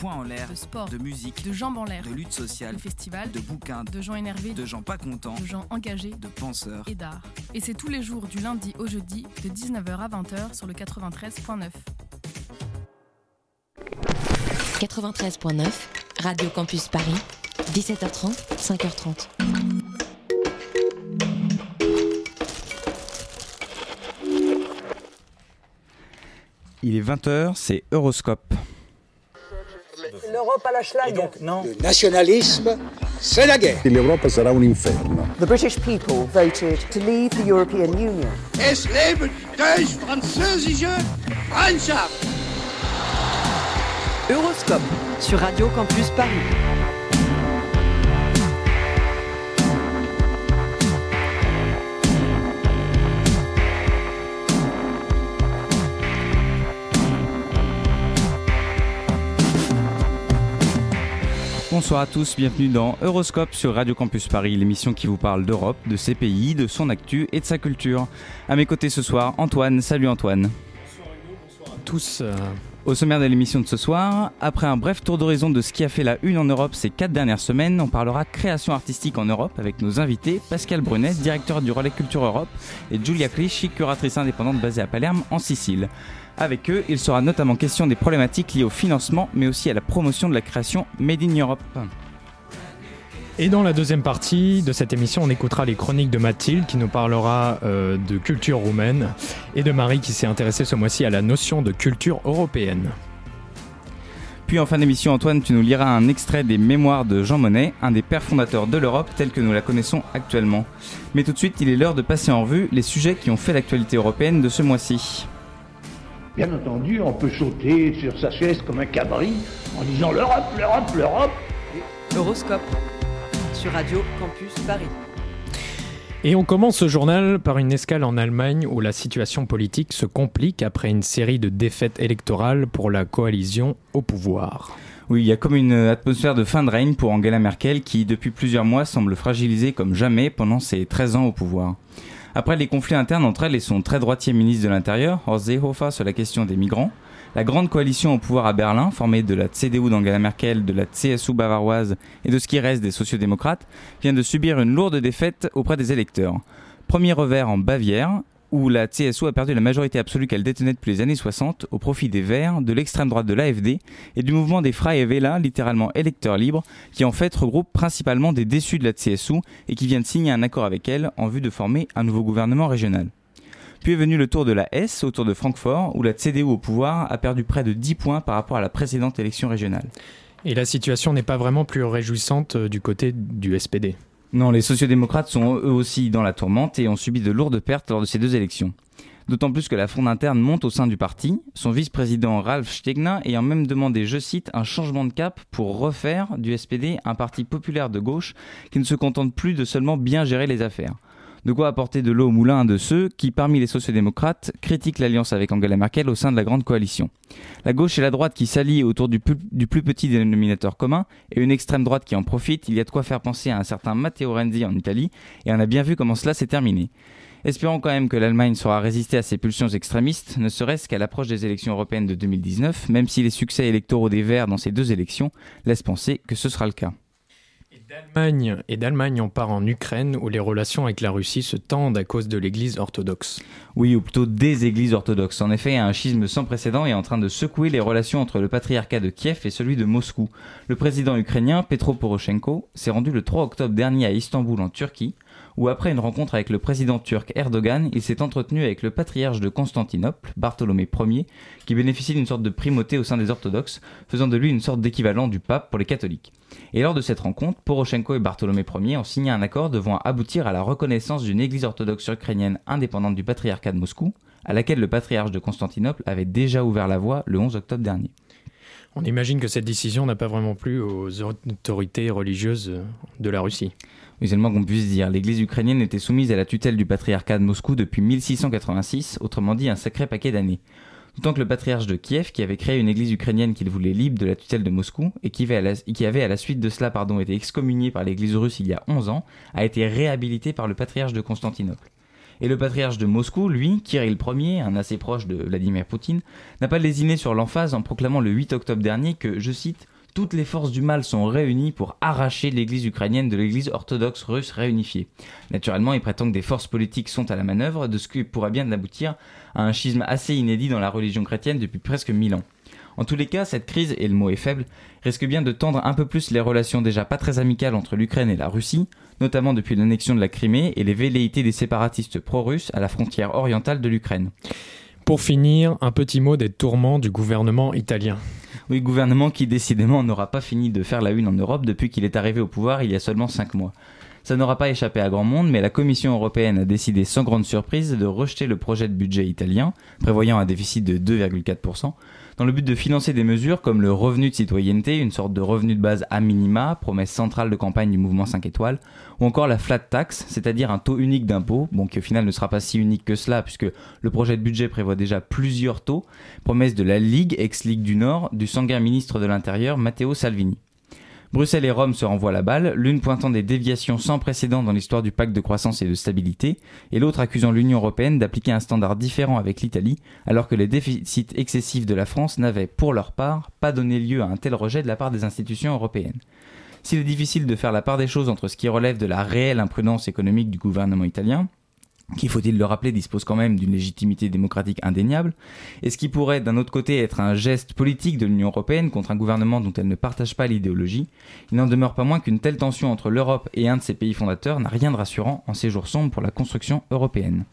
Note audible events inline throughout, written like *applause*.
Point en l'air, de sport, de musique, de jambes en l'air, de lutte sociale, de festival, de bouquins, de gens énervés, de gens pas contents, de gens engagés de penseurs. et d'art. Et c'est tous les jours du lundi au jeudi de 19h à 20h sur le 93.9. 93.9, Radio Campus Paris, 17h30, 5h30. Il est 20h, c'est Euroscope. L'Europe à la schlag. Le nationalisme, c'est la guerre. L'Europa sarà un inferno. The British people voted to leave the European Union. Es lebe die französische Freundschaft. Euroscope sur Radio Campus Paris. Bonsoir à tous, bienvenue dans Euroscope sur Radio Campus Paris, l'émission qui vous parle d'Europe, de ses pays, de son actu et de sa culture. À mes côtés ce soir, Antoine. Salut Antoine. tous. euh, Au sommaire de l'émission de ce soir, après un bref tour d'horizon de ce qui a fait la une en Europe ces quatre dernières semaines, on parlera création artistique en Europe avec nos invités Pascal Brunet, directeur du Relais Culture Europe, et Giulia Clichy, curatrice indépendante basée à Palerme en Sicile. Avec eux, il sera notamment question des problématiques liées au financement, mais aussi à la promotion de la création Made in Europe. Et dans la deuxième partie de cette émission, on écoutera les chroniques de Mathilde qui nous parlera euh, de culture roumaine et de Marie qui s'est intéressée ce mois-ci à la notion de culture européenne. Puis en fin d'émission, Antoine, tu nous liras un extrait des mémoires de Jean Monnet, un des pères fondateurs de l'Europe telle que nous la connaissons actuellement. Mais tout de suite, il est l'heure de passer en revue les sujets qui ont fait l'actualité européenne de ce mois-ci. Bien entendu, on peut sauter sur sa chaise comme un cabri en disant l'Europe, l'Europe, l'Europe. Euroscope sur Radio Campus Paris. Et on commence ce journal par une escale en Allemagne où la situation politique se complique après une série de défaites électorales pour la coalition au pouvoir. Oui, il y a comme une atmosphère de fin de règne pour Angela Merkel qui, depuis plusieurs mois, semble fragilisée comme jamais pendant ses 13 ans au pouvoir. Après les conflits internes entre elle et son très droitier ministre de l'Intérieur, Horst Seehofer, sur la question des migrants, la grande coalition au pouvoir à Berlin, formée de la CDU d'Angela Merkel, de la CSU bavaroise et de ce qui reste des sociodémocrates, vient de subir une lourde défaite auprès des électeurs. Premier revers en Bavière, où la CSU a perdu la majorité absolue qu'elle détenait depuis les années 60 au profit des Verts, de l'extrême droite de l'AFD et du mouvement des Freie Wähler, littéralement électeurs libres, qui en fait regroupe principalement des déçus de la CSU et qui vient de signer un accord avec elle en vue de former un nouveau gouvernement régional. Puis est venu le tour de la S autour de Francfort, où la CDU au pouvoir a perdu près de 10 points par rapport à la précédente élection régionale. Et la situation n'est pas vraiment plus réjouissante euh, du côté du SPD. Non, les sociodémocrates sont eux aussi dans la tourmente et ont subi de lourdes pertes lors de ces deux élections. D'autant plus que la fronde interne monte au sein du parti, son vice-président Ralf Stegner ayant même demandé, je cite, un changement de cap pour refaire du SPD un parti populaire de gauche qui ne se contente plus de seulement bien gérer les affaires. De quoi apporter de l'eau au moulin de ceux qui, parmi les sociodémocrates, critiquent l'alliance avec Angela Merkel au sein de la grande coalition. La gauche et la droite qui s'allient autour du plus, petit dénominateur commun et une extrême droite qui en profite, il y a de quoi faire penser à un certain Matteo Renzi en Italie et on a bien vu comment cela s'est terminé. Espérons quand même que l'Allemagne saura résister à ces pulsions extrémistes, ne serait-ce qu'à l'approche des élections européennes de 2019, même si les succès électoraux des Verts dans ces deux élections laissent penser que ce sera le cas. D'Allemagne et d'Allemagne, on part en Ukraine où les relations avec la Russie se tendent à cause de l'Église orthodoxe. Oui, ou plutôt des églises orthodoxes. En effet, un schisme sans précédent est en train de secouer les relations entre le patriarcat de Kiev et celui de Moscou. Le président ukrainien, Petro Poroshenko, s'est rendu le 3 octobre dernier à Istanbul en Turquie, où après une rencontre avec le président turc Erdogan, il s'est entretenu avec le patriarche de Constantinople, Bartholomé Ier, qui bénéficie d'une sorte de primauté au sein des orthodoxes, faisant de lui une sorte d'équivalent du pape pour les catholiques. Et lors de cette rencontre, Poroshenko et Bartholomé Ier ont signé un accord devant aboutir à la reconnaissance d'une église orthodoxe ukrainienne indépendante du patriarcat de Moscou, à laquelle le patriarche de Constantinople avait déjà ouvert la voie le 11 octobre dernier. On imagine que cette décision n'a pas vraiment plu aux autorités religieuses de la Russie. Oui, qu'on puisse dire. L'église ukrainienne était soumise à la tutelle du patriarcat de Moscou depuis 1686, autrement dit un sacré paquet d'années. D'autant que le patriarche de Kiev, qui avait créé une église ukrainienne qu'il voulait libre de la tutelle de Moscou, et qui avait à la, qui avait à la suite de cela pardon, été excommunié par l'église russe il y a 11 ans, a été réhabilité par le patriarche de Constantinople. Et le patriarche de Moscou, lui, Kirill Ier, un assez proche de Vladimir Poutine, n'a pas lésiné sur l'emphase en proclamant le 8 octobre dernier que, je cite, toutes les forces du mal sont réunies pour arracher l'église ukrainienne de l'église orthodoxe russe réunifiée. Naturellement, il prétend que des forces politiques sont à la manœuvre, de ce qui pourrait bien aboutir à un schisme assez inédit dans la religion chrétienne depuis presque mille ans. En tous les cas, cette crise, et le mot est faible, risque bien de tendre un peu plus les relations déjà pas très amicales entre l'Ukraine et la Russie, notamment depuis l'annexion de la Crimée et les velléités des séparatistes pro-russes à la frontière orientale de l'Ukraine. Pour finir, un petit mot des tourments du gouvernement italien. Oui, gouvernement qui décidément n'aura pas fini de faire la une en Europe depuis qu'il est arrivé au pouvoir il y a seulement 5 mois. Ça n'aura pas échappé à grand monde, mais la Commission européenne a décidé sans grande surprise de rejeter le projet de budget italien, prévoyant un déficit de 2,4%, dans le but de financer des mesures comme le revenu de citoyenneté, une sorte de revenu de base à minima, promesse centrale de campagne du mouvement 5 étoiles, ou encore la flat tax, c'est-à-dire un taux unique d'impôt, bon qui au final ne sera pas si unique que cela puisque le projet de budget prévoit déjà plusieurs taux, promesse de la Ligue, ex-Ligue du Nord, du sanguin ministre de l'Intérieur Matteo Salvini. Bruxelles et Rome se renvoient la balle, l'une pointant des déviations sans précédent dans l'histoire du pacte de croissance et de stabilité, et l'autre accusant l'Union européenne d'appliquer un standard différent avec l'Italie, alors que les déficits excessifs de la France n'avaient, pour leur part, pas donné lieu à un tel rejet de la part des institutions européennes. S'il est difficile de faire la part des choses entre ce qui relève de la réelle imprudence économique du gouvernement italien, qui, faut-il le rappeler, dispose quand même d'une légitimité démocratique indéniable, et ce qui pourrait d'un autre côté être un geste politique de l'Union européenne contre un gouvernement dont elle ne partage pas l'idéologie, il n'en demeure pas moins qu'une telle tension entre l'Europe et un de ses pays fondateurs n'a rien de rassurant en ces jours sombres pour la construction européenne.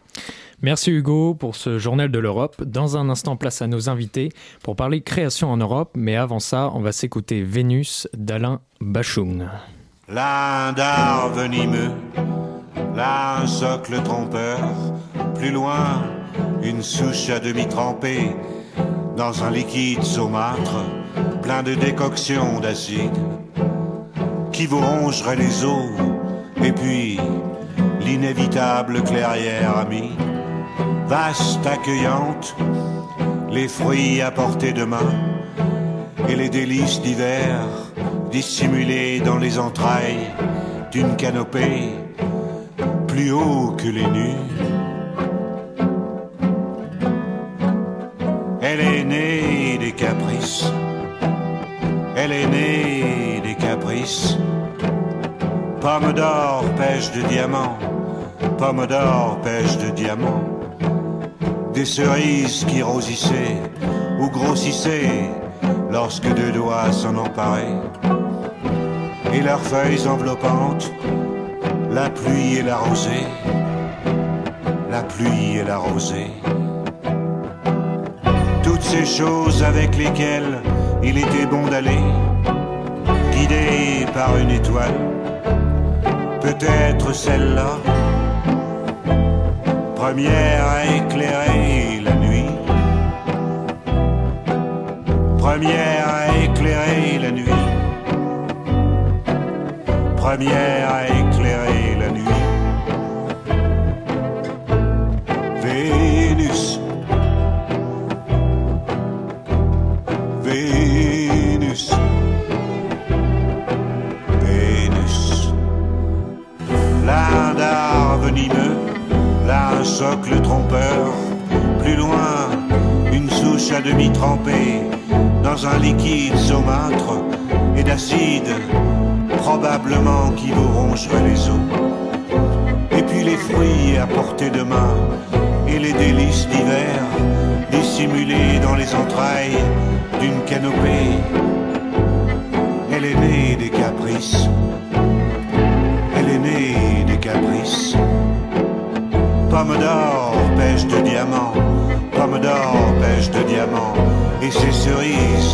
Merci Hugo pour ce journal de l'Europe. Dans un instant, place à nos invités pour parler création en Europe, mais avant ça, on va s'écouter Vénus d'Alain Bachung. L'un d'art venimeux Là, un socle trompeur, plus loin, une souche à demi trempée dans un liquide saumâtre, plein de décoctions d'acide qui vous rongerait les os, et puis l'inévitable clairière amie, vaste, accueillante, les fruits à portée de main et les délices d'hiver dissimulés dans les entrailles d'une canopée plus haut que les nues. Elle est née des caprices, elle est née des caprices. Pomme d'or, pêche de diamants, pomme d'or, pêche de diamants. Des cerises qui rosissaient ou grossissaient lorsque deux doigts s'en emparaient. Et leurs feuilles enveloppantes la pluie et la rosée, la pluie et la rosée. Toutes ces choses avec lesquelles il était bon d'aller, guidé par une étoile, peut-être celle-là, première à éclairer la nuit, première première à éclairer socle trompeur. Plus loin, une souche à demi trempée dans un liquide saumâtre et d'acide, probablement qui vous rongerait les os. Et puis les fruits à portée de main et les délices d'hiver dissimulés dans les entrailles d'une canopée. Elle est née des caprices. Elle est née des caprices. Pomme d'or, pêche de diamants, pomme d'or, pêche de diamants, et ces cerises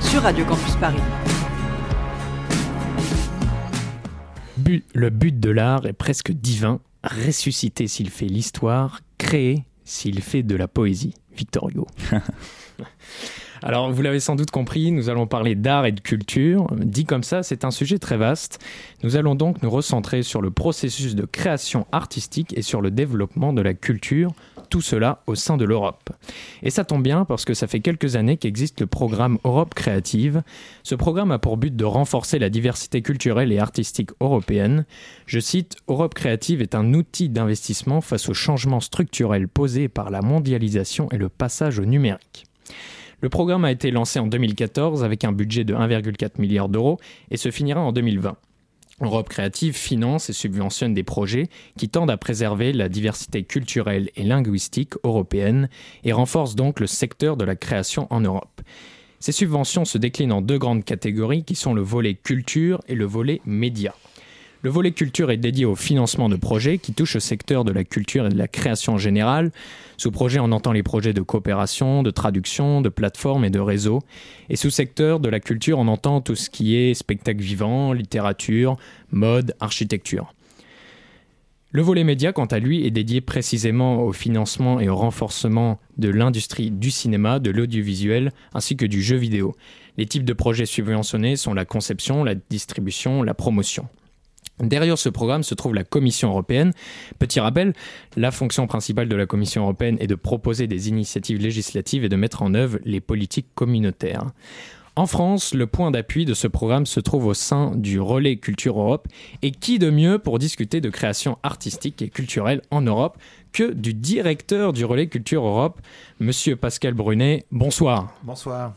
Sur Radio Campus Paris. Le but de l'art est presque divin, ressusciter s'il fait l'histoire, créer s'il fait de la poésie. Victor Hugo. *laughs* Alors, vous l'avez sans doute compris, nous allons parler d'art et de culture. Dit comme ça, c'est un sujet très vaste. Nous allons donc nous recentrer sur le processus de création artistique et sur le développement de la culture, tout cela au sein de l'Europe. Et ça tombe bien parce que ça fait quelques années qu'existe le programme Europe Créative. Ce programme a pour but de renforcer la diversité culturelle et artistique européenne. Je cite, Europe Créative est un outil d'investissement face aux changements structurels posés par la mondialisation et le passage au numérique. Le programme a été lancé en 2014 avec un budget de 1,4 milliard d'euros et se finira en 2020. Europe Créative finance et subventionne des projets qui tendent à préserver la diversité culturelle et linguistique européenne et renforce donc le secteur de la création en Europe. Ces subventions se déclinent en deux grandes catégories qui sont le volet culture et le volet média. Le volet culture est dédié au financement de projets qui touchent au secteur de la culture et de la création en général. Sous projet, on entend les projets de coopération, de traduction, de plateforme et de réseau. Et sous secteur de la culture, on entend tout ce qui est spectacle vivant, littérature, mode, architecture. Le volet média, quant à lui, est dédié précisément au financement et au renforcement de l'industrie du cinéma, de l'audiovisuel, ainsi que du jeu vidéo. Les types de projets subventionnés sont la conception, la distribution, la promotion. Derrière ce programme se trouve la Commission européenne. Petit rappel, la fonction principale de la Commission européenne est de proposer des initiatives législatives et de mettre en œuvre les politiques communautaires. En France, le point d'appui de ce programme se trouve au sein du Relais Culture Europe. Et qui de mieux pour discuter de création artistique et culturelle en Europe que du directeur du Relais Culture Europe, Monsieur Pascal Brunet. Bonsoir. Bonsoir.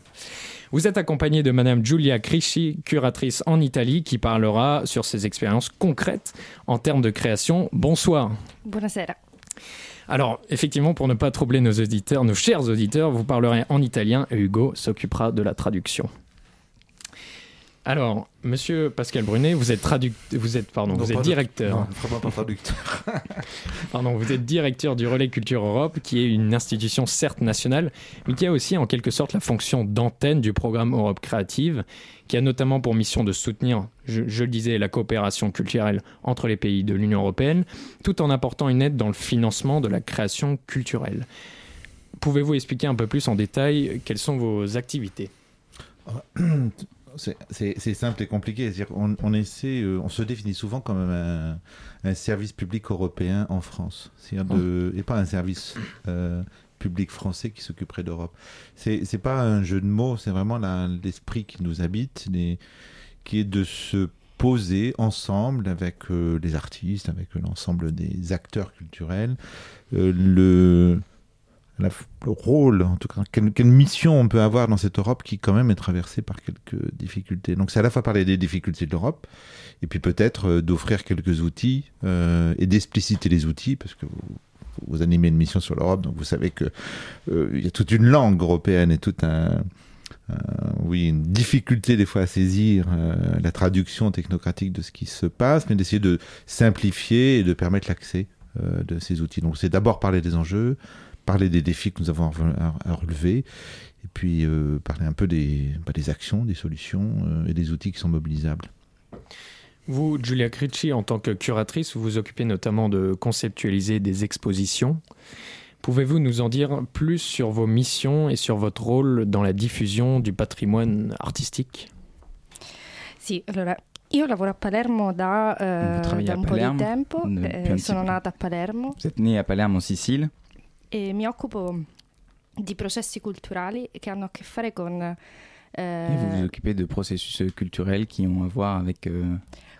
Vous êtes accompagné de Madame Giulia Crisci, curatrice en Italie, qui parlera sur ses expériences concrètes en termes de création. Bonsoir. Buonasera. Alors, effectivement, pour ne pas troubler nos auditeurs, nos chers auditeurs, vous parlerez en italien et Hugo s'occupera de la traduction. Alors, Monsieur Pascal Brunet, vous êtes traduc... vous êtes pardon, Non, vous êtes directeur. non, vraiment pas traducteur. *laughs* pardon, vous êtes directeur du Relais Culture Europe, qui est une institution certes nationale, mais qui a aussi en quelque sorte la fonction d'antenne du programme Europe Créative, qui a notamment pour mission de soutenir, je, je le disais, la coopération culturelle entre les pays de l'Union européenne, tout en apportant une aide dans le financement de la création culturelle. Pouvez-vous expliquer un peu plus en détail quelles sont vos activités? *clears throat* C'est- simple et compliqué. C'est-à-dire On, on essaie, euh, on se définit souvent comme un, un service public européen en France. De, et pas un service euh, public français qui s'occuperait d'Europe. C'est pas un jeu de mots, c'est vraiment l'esprit qui nous habite, les- qui est de se poser ensemble avec euh, les artistes, avec l'ensemble des acteurs culturels, le, le rôle, en tout cas, quelle, mission on peut avoir dans cette Europe qui quand même est traversée par quelques difficultés. Donc c'est à la fois parler des difficultés de l'Europe, et puis peut-être euh, d'offrir quelques outils euh, et d'expliciter les outils, parce que vous, vous animez une mission sur l'Europe, donc vous savez que euh, y a toute une langue européenne et tout un oui, une difficulté des fois à saisir la traduction technocratique de ce qui se passe, mais d'essayer de simplifier et de permettre l'accès de ces outils. Donc c'est d'abord parler des enjeux, parler des défis que nous avons à re- à, à relever, et puis euh, parler un peu des, bah, des actions, des solutions euh, et des outils qui sont mobilisables. Vous, Giulia Cricci, en tant que curatrice, vous vous occupez notamment de conceptualiser des expositions. Pouvez-vous nous en dire plus sur vos missions et sur votre rôle dans la diffusion du patrimoine artistique? Sì, allora Io lavoro a Palermo da, eh, da un po' Palermo, di tempo, eh, sono nata a Palermo. Vous êtes né à Palerme en Sicile? E mi occupo di processi culturali che hanno a che fare con, et vous vous occupez de processus euh, culturels qui ont à voir avec, euh,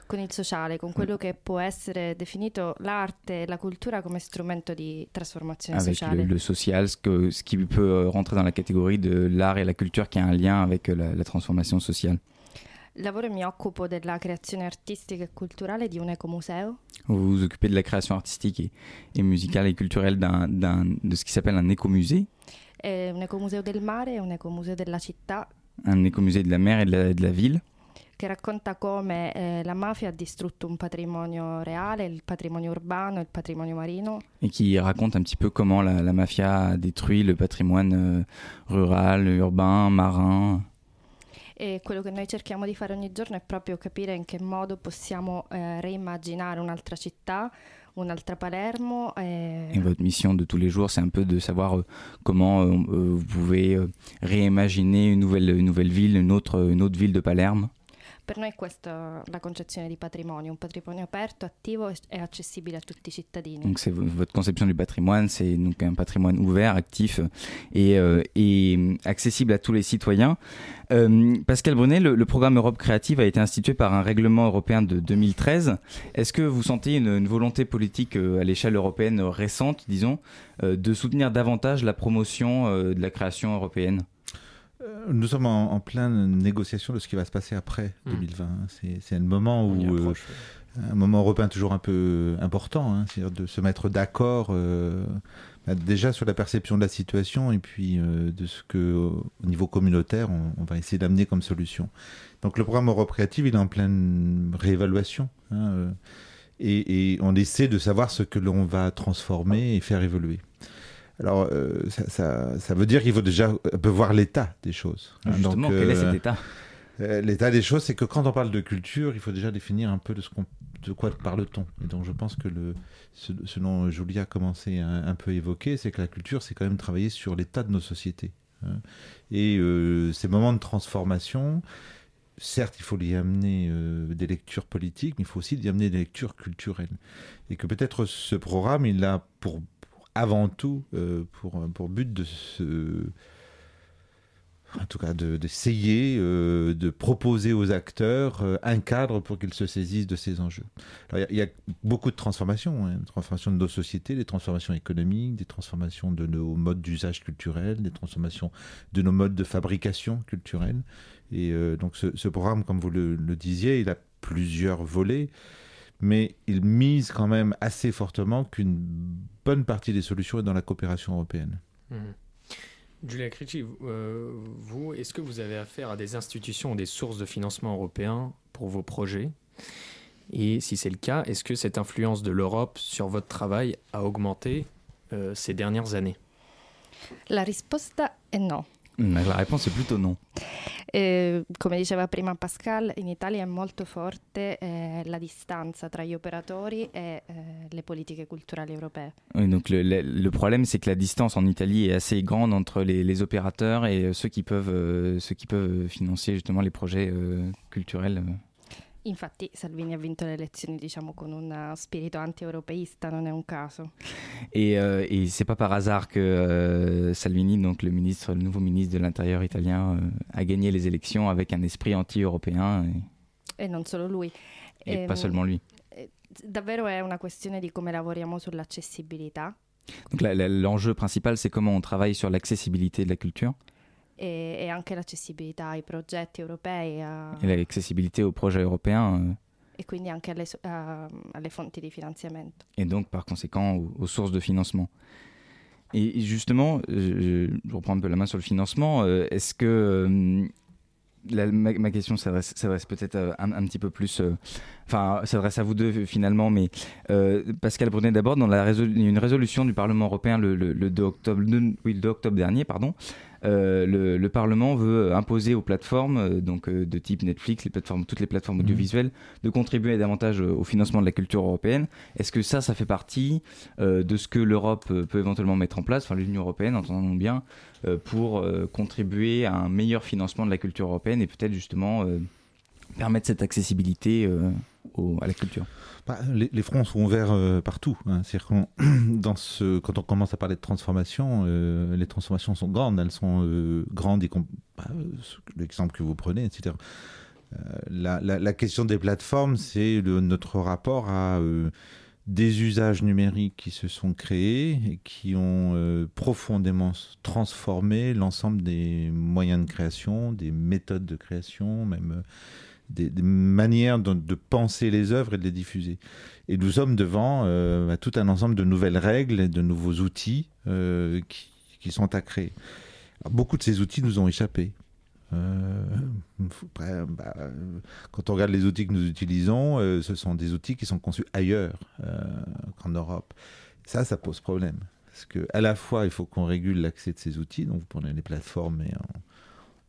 con il sociale, con quello che può essere definito l'arte e la cultura come strumento di trasformazione avec sociale. le, le social, ce, que, ce qui peut euh, rentrer dans la catégorie de l'art et la culture qui a un lien avec euh, la, la transformation sociale. Lavoro e mi occupo della creazione artistica e culturale di un ecomuseo. Vous vous occupez de la création artistique et, et musicale et culturelle d'un, d'un- de ce qui s'appelle un écomusée, un ecomuseo del mare e un ecomuseo della città. Un écomusée de la mer et de la, de la ville, che racconta come eh, la mafia ha distrutto un patrimonio reale, il patrimonio urbano, il patrimonio marino. Et qui raconte un petit peu comment la, la mafia a détruit le patrimoine euh, rural, urbain, marin. E quello che noi cerchiamo di fare ogni giorno è proprio capire in che modo possiamo eh, reimmaginare un'altra città, un'altra Palermo eh, Et votre mission de tous les jours, c'est un peu de savoir euh, comment euh, vous pouvez euh, réimaginer une nouvelle, une nouvelle ville, une autre, une autre ville de Palerme. Per noi questa la concezione di patrimonio, un patrimonio aperto, attivo e- e accessibile a tutti i cittadini. Donc c'est votre conception du patrimoine, c'est donc un patrimoine ouvert, actif et, euh, et euh, accessible à tous les citoyens. Euh, Pascal Brunet, le, programme Europe Créative a été institué par un règlement européen de 2013. Est-ce que vous sentez une, volonté politique euh, à l'échelle européenne récente, disons, de soutenir davantage la promotion de la création européenne? Nous sommes en, en pleine négociation de ce qui va se passer après Hmm. 2020. hein. C'est le moment où euh, un moment européen toujours un peu important, hein, c'est-à-dire de se mettre d'accord euh, bah, déjà sur la perception de la situation et puis euh, de ce que au niveau communautaire on, on va essayer d'amener comme solution. Donc le programme Europe Créative il est en pleine réévaluation hein, et, et on essaie de savoir ce que l'on va transformer et faire évoluer. Alors, euh, ça, ça- ça veut dire qu'il faut déjà un peu voir l'état des choses. hein. Justement, Donc, quel est euh, cet état? euh, L'état des choses, c'est que quand on parle de culture, il faut déjà définir un peu de, ce qu'on- de quoi parle-t-on. Et donc je pense que le, ce, ce dont Julia a commencé à un, peu évoquer, c'est que la culture, c'est quand même travailler sur l'état de nos sociétés. hein. Et euh, ces moments de transformation, certes, il faut y amener euh, des lectures politiques, mais il faut aussi y amener des lectures culturelles. Et que peut-être ce programme, il a pour avant tout euh, pour, pour but de se en tout cas de- d'essayer euh, de proposer aux acteurs euh, un cadre pour qu'ils se saisissent de ces enjeux. Il y, a- beaucoup de transformations, hein, transformations de nos sociétés, des transformations économiques, des transformations de nos modes d'usage culturel, des transformations de nos modes de fabrication culturelle. Et donc ce, programme, comme vous le disiez, il a plusieurs volets, mais il mise quand même assez fortement qu'une bonne partie des solutions est dans la coopération européenne. Mhm. Julia Cricci, vous, euh, vous, est-ce que vous avez affaire à des institutions ou des sources de financement européens pour vos projets? Et si c'est le cas, est-ce que cette influence de l'Europe sur votre travail a augmenté euh, ces dernières années? La risposta è no. Mais La réponse est plutôt non. Eh, come diceva prima Pascal, in Italia è molto forte eh, la distanza tra gli operatori e eh, le politiche culturali europee. Oui, donc le, le- le problème, c'est que la distance en Italie est assez grande entre les, les opérateurs et euh, ceux qui peuvent, euh, ceux qui peuvent financer justement les projets euh, culturels. Infatti Salvini ha vinto le elezioni diciamo con un spirito anti-europeista, non è un caso. Et, euh, et c'est pas par hasard que euh, Salvini, donc le ministre, le nouveau ministre de l'Intérieur italien, euh, a gagné les élections avec un esprit anti-européen et, E non solo lui. et Ehm, pas seulement lui. eh, Davvero è una questione di come lavoriamo sull'accessibilità? Donc l'enjeu principal, c'est comment on travaille sur l'accessibilité de la culture e, e anche l'accessibilità ai progetti europei a- et l'accessibilité aux projets européens euh, e quindi anche alle, a- alle fonti di finanziamento. et donc par conséquent aux, aux sources de financement. Et et justement, je, je reprends un peu la main sur le financement. euh, Est-ce que euh, la- ma, ma question s'adresse peut-être euh, un, un petit peu plus, euh, enfin s'adresse à vous deux finalement, mais euh, Pascal Brunet d'abord dans la résol- il y a une résolution du Parlement européen le, le- le 2 octobre, le- oui, le 2 octobre dernier, pardon. Euh, le, le Parlement veut imposer aux plateformes, euh, donc euh, de type Netflix, les plateformes, toutes les plateformes audiovisuelles, de contribuer davantage au financement de la culture européenne. Est-ce que ça, ça fait partie de ce que l'Europe peut éventuellement mettre en place, enfin l'Union européenne, entendons bien, pour contribuer à un meilleur financement de la culture européenne et peut-être justement permettre cette accessibilité euh, à la culture Bah, les, fronts sont ouverts euh, partout. hein. *clears throat* Quand on commence à parler de transformation, euh, les transformations sont grandes. Elles sont grandes, bah, l'exemple que vous prenez, etc. La, question des plateformes, c'est notre rapport à des usages numériques qui se sont créés et qui ont profondément transformé l'ensemble des moyens de création, des méthodes de création, même des, manières de, penser les œuvres et de les diffuser. Et nous sommes devant euh, bah, tout un ensemble de nouvelles règles et de nouveaux outils euh, qui, sont à créer. Beaucoup de ces outils nous ont échappé. Euh, bah, quand on regarde les outils que nous utilisons, ce sont des outils qui sont conçus ailleurs qu'en Europe. Ça, ça pose problème. Parce que à la fois, il faut qu'on régule l'accès de ces outils. Donc, vous prenez les plateformes et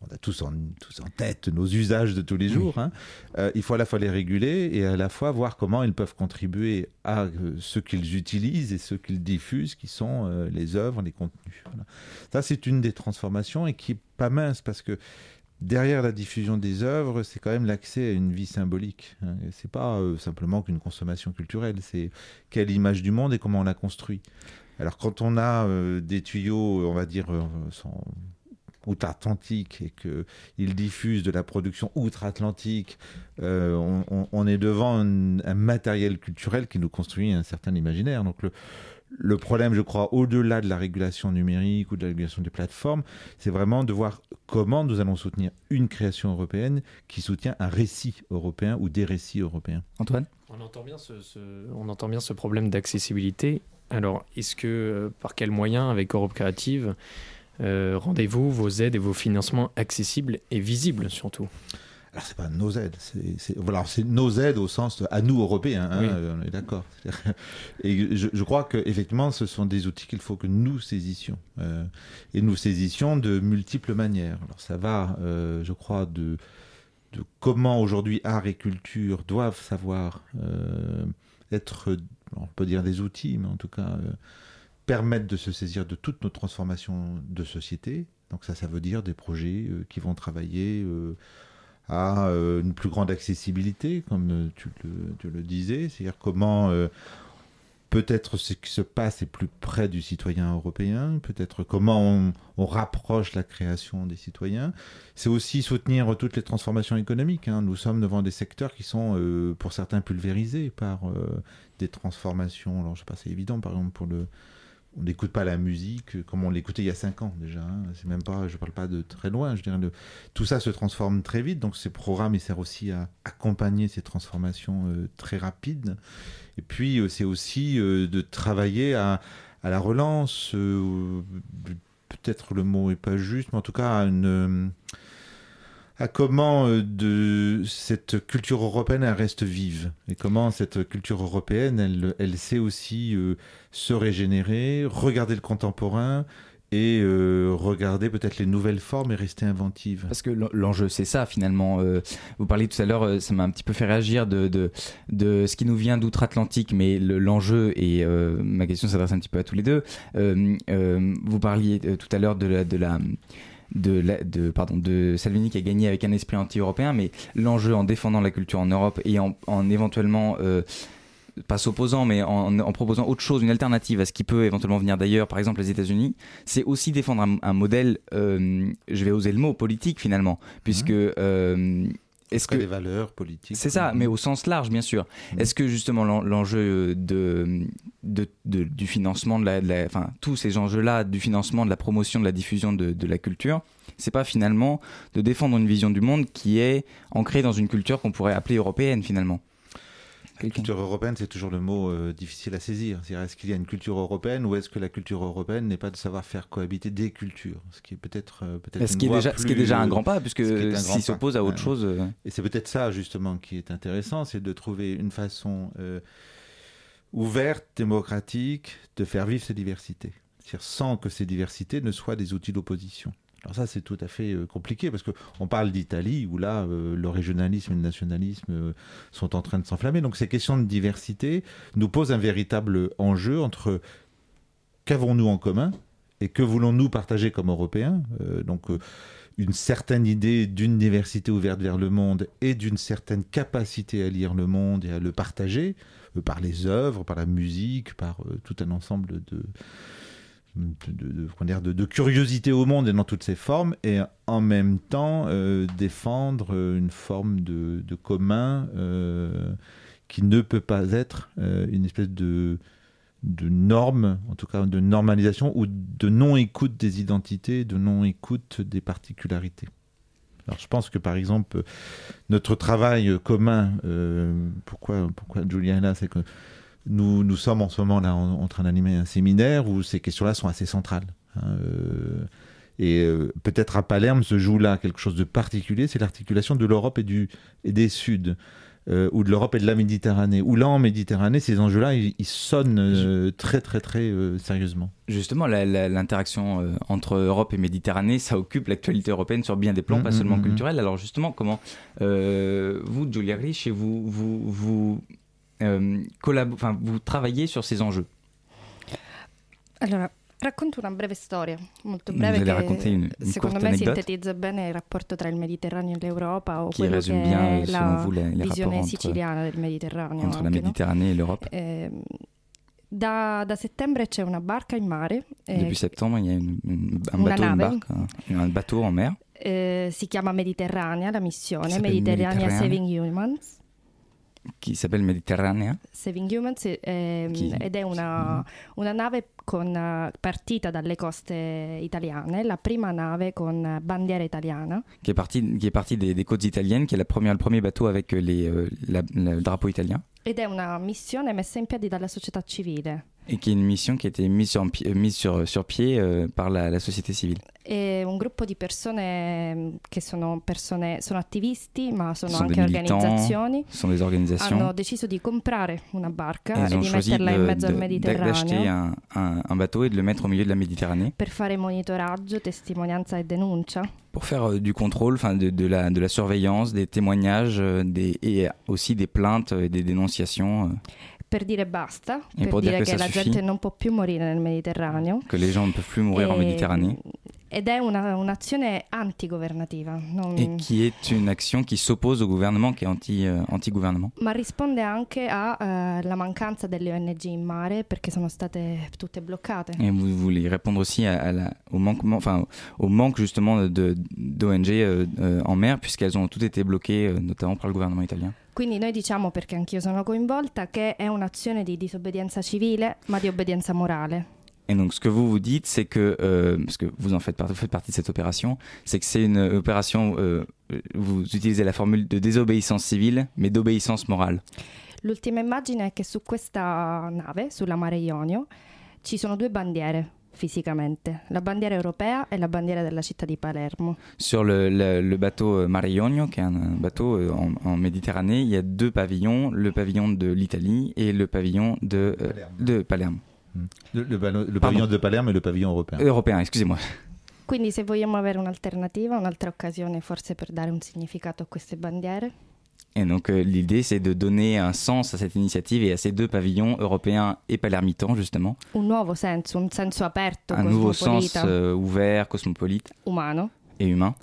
on a tous en, tous en tête nos usages de tous les jours. hein. Euh, il faut à la fois les réguler et à la fois voir comment ils peuvent contribuer à euh, ce qu'ils utilisent et ce qu'ils diffusent, qui sont euh, les œuvres, les contenus. Voilà. Ça, c'est une des transformations et qui est pas mince parce que derrière la diffusion des œuvres, c'est quand même l'accès à une vie symbolique. Hein. C'est pas euh, simplement qu'une consommation culturelle, c'est quelle image du monde et comment on la construit. Alors quand on a euh, des tuyaux, on va dire, euh, sans- outre-Atlantique et qu'ils diffusent de la production outre-Atlantique, euh, on, on- on est devant un, un matériel culturel qui nous construit un certain imaginaire. Donc le, le problème, je crois, au-delà de la régulation numérique ou de la régulation des plateformes, c'est vraiment de voir comment nous allons soutenir une création européenne qui soutient un récit européen ou des récits européens. Antoine? On entend bien ce, ce- on entend bien ce problème d'accessibilité. Alors, est-ce que, euh, par quel moyen, avec Europe Créative, euh, rendez-vous vos aides et vos financements accessibles et visibles surtout Alors c'est pas nos aides, c'est voilà, nos aides au sens de- à nous Européens, hein, Oui. on est d'accord. *laughs* Et je, je crois que effectivement, ce sont des outils qu'il faut que nous saisissions euh, et nous saisissions de multiples manières. Alors ça va, euh, je crois, de de comment aujourd'hui art et culture doivent savoir euh, être, on peut dire des outils, mais en tout cas permettre de se saisir de toutes nos transformations de société. Donc ça, ça veut dire des projets euh, qui vont travailler euh, à euh, une plus grande accessibilité, comme tu le, disais, c'est-à-dire comment peut-être ce qui se passe est plus près du citoyen européen, peut-être comment on, rapproche la création des citoyens. C'est aussi soutenir toutes les transformations économiques. hein. Nous sommes devant des secteurs qui sont, pour certains, pulvérisés par des transformations. Alors, je sais pas, c'est évident, par exemple, pour le, on n'écoute pas la musique comme on l'écoutait il y a cinq ans déjà. hein. C'est même pas, je parle pas de très loin. Je dirais, le- tout ça se transforme très vite. Donc ces programmes, ils servent aussi à accompagner ces transformations euh, très rapides. Et puis euh, c'est aussi euh, de travailler à, la relance. Peut-être le mot est pas juste, mais en tout cas à une à comment euh, cette culture européenne reste vive et comment cette culture européenne elle, sait aussi euh, se régénérer, regarder le contemporain et euh, regarder peut-être les nouvelles formes et rester inventive. Parce que l'en- l'enjeu, c'est ça finalement. Vous parliez tout à l'heure, ça m'a un petit peu fait réagir de, ce qui nous vient d'outre-Atlantique, mais le- l'enjeu, et ma question s'adresse un petit peu à tous les deux, vous parliez tout à l'heure. De la de, la- de, pardon, de Salvini qui a gagné avec un esprit anti-européen, mais l'enjeu en défendant la culture en Europe et en, en éventuellement euh, pas s'opposant, mais en, en proposant autre chose, une alternative à ce qui peut éventuellement venir d'ailleurs, par exemple les États-Unis, c'est aussi défendre un, un modèle, euh, je vais oser le mot, politique finalement, puisque euh, est-ce que les valeurs politiques c'est ça, mais au sens large, bien sûr. Est-ce que justement l'en- l'enjeu de, de, de- du financement de la, de la- enfin tous ces enjeux-là du financement, de la promotion, de la diffusion de, de la culture, c'est pas finalement de défendre une vision du monde qui est ancrée dans une culture qu'on pourrait appeler européenne finalement? Culture européenne, c'est toujours le mot euh, difficile à saisir. C'est-à-dire, est-ce qu'il y a une culture européenne ou est-ce que la culture européenne n'est pas de savoir faire cohabiter des cultures? Ce qui est peut-être euh, peut-être Ce qui est déjà- ce qui est plus, déjà un euh, grand pas, puisque s'il s'oppose à autre chose, euh. Et c'est peut-être ça justement qui est intéressant, c'est de trouver une façon ouverte, démocratique, de faire vivre ces diversités. C'est-à-dire sans que ces diversités ne soient des outils d'opposition. Alors ça, c'est tout à fait euh, compliqué parce qu'on parle d'Italie où là, euh, le régionalisme et le nationalisme euh, sont en train de s'enflammer. Donc ces questions de diversité nous posent un véritable enjeu entre qu'avons-nous en commun et que voulons-nous partager comme Européens Donc une certaine idée d'une diversité ouverte vers le monde et d'une certaine capacité à lire le monde et à le partager par les œuvres, par la musique, par tout un ensemble de, de, curiosité au monde et dans toutes ses formes, et en même temps euh, défendre euh, une forme de, commun euh, qui ne peut pas être une espèce de, norme, en tout cas de normalisation, ou de non-écoute des identités, de non-écoute des particularités. Alors je pense que par exemple, notre travail commun, pourquoi, pourquoi là, c'est que nous, nous sommes en ce moment là en, en train d'animer un séminaire où ces questions-là sont assez centrales. hein, euh, et euh, peut-être à Palerme se joue là quelque chose de particulier, c'est l'articulation de l'Europe et, du, et des Suds, euh, ou de l'Europe et de la Méditerranée. Où là, en Méditerranée, ces enjeux-là, ils, ils sonnent euh, très très très sérieusement. Justement, l'interaction entre Europe et Méditerranée, ça occupe l'actualité européenne sur bien des plans, pas mm, seulement mm, mm. culturels. Alors justement, comment vous, Julia Rich, et vous, vous, vous, vous travaillez sur ces enjeux Allora, racconto una breve storia, molto breve, che une- une secondo me sintetizza bene il rapporto tra il Mediterraneo e l'Europa o quello che bien, è euh, la vous, les- les visione rapports entre- siciliana del Mediterraneo. entre la anche, no? Méditerranée et l'Europe. Ehm, da, da settembre c'è una barca in mare, eh, Depuis septembre, il y a une- une- un Una bateau, une nave. barque, un, un bateau en mer eh, si chiama Mediterranea, la missione, Mediterranea Mediterranea. Saving Humans. Qui s'appelle Méditerranée. Saving Humans Chi? ed è una, una nave con, eh, partita dalle coste italiane, la prima nave con bandiera italiana. qui est parti, qui est parti des, des côtes italiennes, qui est la première, le premier bateau avec euh, les, euh, la- la- le drapeau italien, Ed è una missione messa in piedi dalla società civile. Et qui est une mission qui a été mise sur, euh, mise sur, sur pied euh, par la, la société civile. È un gruppo di persone mm, che sono, persone, sono attivisti, ma sono des anche organizzazioni. ce sont des organisations. Hanno deciso di comprare una barca e di metterla in de- mezzo al de- d'acheter Mediterraneo un, un- un bateau et de le mettre au milieu de la Méditerranée per fare monitoraggio, testimonianza e denuncia. pour faire euh, du contrôle, enfin de, de la, de la surveillance, des témoignages euh, des, et aussi des plaintes et des dénonciations, Per dire basta, E per può dire dire che che ça la suffit. gente non può più morire nel Mediterraneo. que les gens ne peuvent plus mourir en E- Méditerranée, Ed è una- un'azione antigovernativa, non- qui est une action qui s'oppose au gouvernement, qui est anti, euh, anti-gouvernement. ma risponde anche alla mancanza delle ONG in mare perché sono state tutte bloccate. Et vous voulez répondre aussi à, à la- au, manquement, enfin, au manque justement de- d'ONG euh, euh, en mer, puisqu'elles ont toutes été bloquées, euh, notamment par le gouvernement italien. Quindi noi diciamo, perché anch'io sono coinvolta, che è un'azione di disobbedienza civile ma di obbedienza morale. Et donc ce que vous vous dites, c'est que, euh, parce que vous en faites, part- vous faites partie de cette opération, c'est que c'est une opération, euh, vous utilisez la formule de désobéissance civile, mais d'obéissance morale. L'ultima immagine è che su questa nave, sulla Mare Ionio, ci sono due bandiere fisicamente, la bandiera europea e la bandiera della città di Palermo. Sur le, le- le bateau euh, Mare Ionio, qui est un, bateau euh, en, en Méditerranée, il y a deux pavillons, le pavillon de l'Italie et le pavillon de euh, de Palerme. Le, pavillon de Palerme et le pavillon européen. Européen, excusez-moi. Quindi se vogliamo avere un'alternativa, un'altra occasione forse per dare un significato a queste bandiere, Et donc euh, l'idée, c'est de donner un sens à cette initiative et à ces deux pavillons européens et palermitans, justement. un nuovo senso, un senso aperto, Un nouveau sens cosmopolita, euh, ouvert, cosmopolite umano, et humain.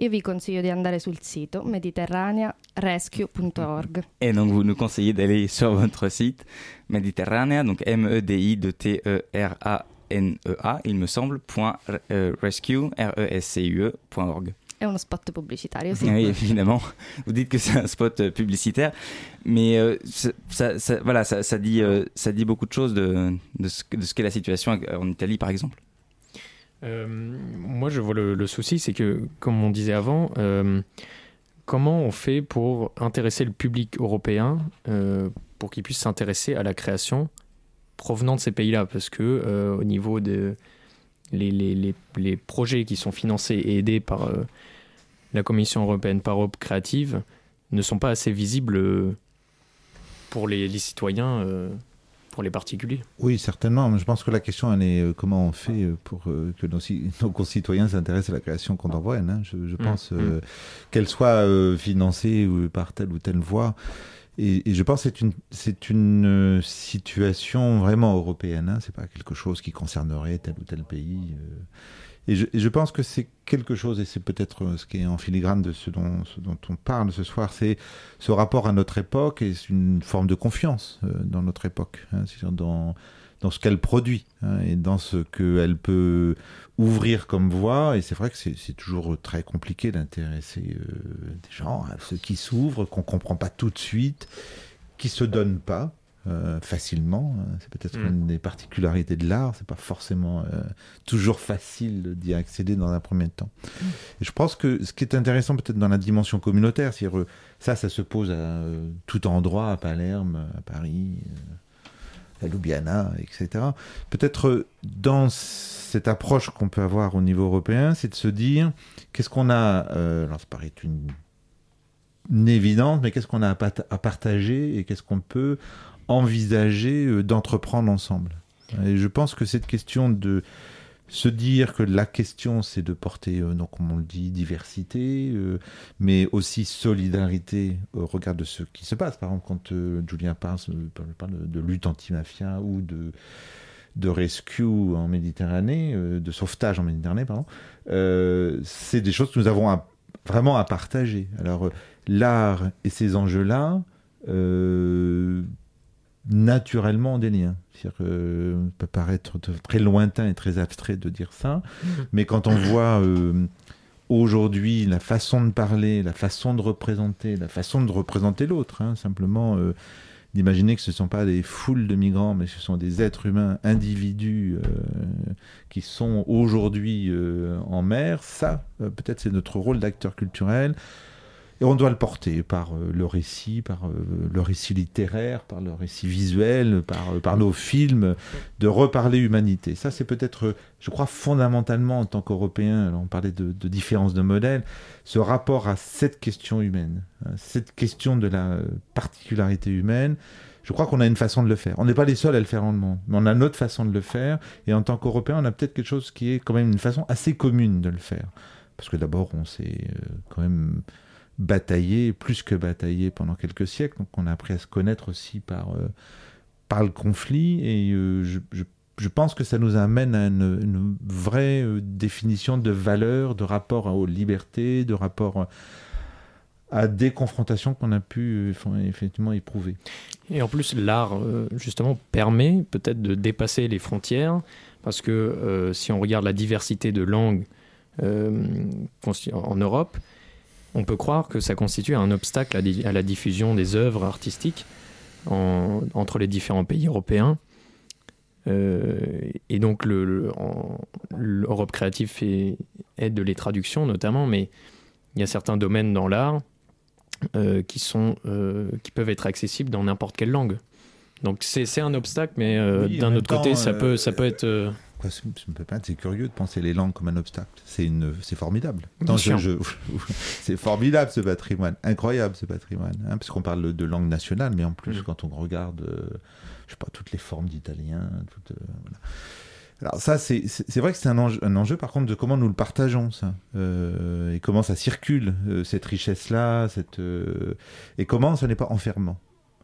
Io vi consiglio di andare sul sito mediterranearescue.org. Et donc vous nous conseillez d'aller sur votre site Méditerranea, donc M-E-D-I-T-E-R-A-N-E-A, il me semble, point, euh, rescue, R-E-S-C-U-E, point org. È uno spot pubblicitario, sì. Oui, évidemment. Vous dites que c'est un spot euh, publicitaire, mais euh, ça, voilà, ça, ça dit, euh, ça dit beaucoup de choses de, de ce, de ce qu'est la situation en Italie, par exemple. Euh, moi, je vois le, souci, c'est que, comme on disait avant, euh, comment on fait pour intéresser le public européen euh, pour qu'il puisse s'intéresser à la création provenant de ces pays-là? Parce que au niveau des les, les, les, projets qui sont financés et aidés par la Commission européenne, par Europe Créative, ne sont pas assez visibles pour les, citoyens, pour les particuliers. Oui, certainement. Je pense que la question, elle est euh, comment on fait euh, pour euh, que nos, ci- *laughs* nos concitoyens s'intéressent à la création contemporaine. hein. Je, je pense Mm, euh, qu'elle soit euh, financée par telle ou telle voie. Et, et je pense que c'est une, c'est une situation vraiment européenne. Hein. C'est pas quelque chose qui concernerait tel ou tel pays. euh. Et je, pense que c'est quelque chose, et c'est peut-être euh, ce qui est en filigrane de ce dont, ce dont on parle ce soir, c'est ce rapport à notre époque et une forme de confiance euh, dans notre époque, hein, dans, ce qu'elle produit hein, et dans ce qu'elle peut ouvrir comme voie. Et c'est vrai que c'est toujours très compliqué d'intéresser euh, des gens, à ceux qui s'ouvrent, qu'on comprend pas tout de suite, qui se donnent pas. Euh, facilement, hein. c'est peut-être Mm. une des particularités de l'art. C'est pas forcément euh, toujours facile d'y accéder dans un premier temps. Et je pense que ce qui est intéressant peut-être dans la dimension communautaire, c'est euh, ça, ça se pose à euh, tout endroit, à Palerme, à Paris, à Ljubljana, etc. Peut-être dans cette approche qu'on peut avoir au niveau européen, c'est de se dire qu'est-ce qu'on a, alors ça paraît une, une évidence, mais qu'est-ce qu'on a à partager et qu'est-ce qu'on peut envisager euh, d'entreprendre ensemble. Et je pense que cette question de se dire que la question c'est de porter, euh, donc comme on le dit, diversité, euh, mais aussi solidarité au regard de ce qui se passe. Par exemple, quand Julien parle, parle- de, lutte anti-mafia ou de, de rescue en Méditerranée, de sauvetage en Méditerranée, pardon, c'est des choses que nous avons vraiment à partager. Alors, l'art et ces enjeux-là, naturellement des liens. C'est-à-dire que, euh, ça peut paraître très lointain et très abstrait de dire ça, mais quand on voit euh, aujourd'hui la façon de parler, la façon de représenter, la façon de représenter l'autre, hein, simplement euh, d'imaginer que ce ne sont pas des foules de migrants, mais ce sont des êtres humains, individus euh, qui sont aujourd'hui en mer, ça, peut-être c'est notre rôle d'acteur culturel. Et on doit le porter par euh, le récit, par euh, le récit littéraire, par le récit visuel, par, euh, par nos films, de reparler humanité. Ça, c'est peut-être, je crois, fondamentalement en tant qu'Européens, alors on parlait de, différence de modèle, ce rapport à cette question humaine, hein, cette question de la particularité humaine. Je crois qu'on a une façon de le faire. On n'est pas les seuls à le faire dans le monde, mais on a notre façon de le faire. Et en tant qu'Européens, on a peut-être quelque chose qui est quand même une façon assez commune de le faire. Parce que d'abord, on s'est quand même bataillé, plus que bataillé pendant quelques siècles. Donc on a appris à se connaître aussi par, euh, par le conflit. Et euh, je, je- pense que ça nous amène à une, vraie euh, définition de valeur, de rapport aux libertés, de rapport à des confrontations qu'on a pu effectivement éprouver. Et en plus, l'art, justement, permet peut-être de dépasser les frontières, parce que si on regarde la diversité de langues en Europe, on peut croire que ça constitue un obstacle à, di- à la diffusion des œuvres artistiques en- entre les différents pays européens. Euh, et donc, le- le- en- l'Europe créative fait- aide les traductions notamment, mais il y a certains domaines dans l'art euh, qui, sont, euh, qui peuvent être accessibles dans n'importe quelle langue. Donc c'est c'est un obstacle, mais Oui, d'un autre côté, temps, ça, peut, ça peut être... c'est- ça me peut pas- C'est curieux de penser les langues comme un obstacle? C'est une, c'est formidable. *laughs* C'est formidable ce patrimoine, incroyable ce patrimoine. hein, parce qu'on parle de langue nationale, mais en plus Mm. quand on regarde, euh, je sais pas, toutes les formes d'italien, euh, voilà. Alors ça, c'est vrai que c'est un enjeu, un enjeu, par contre, de comment nous le partageons, ça. Euh, et comment ça circule, euh, cette richesse-là, cette, et comment ça n'est pas enfermant.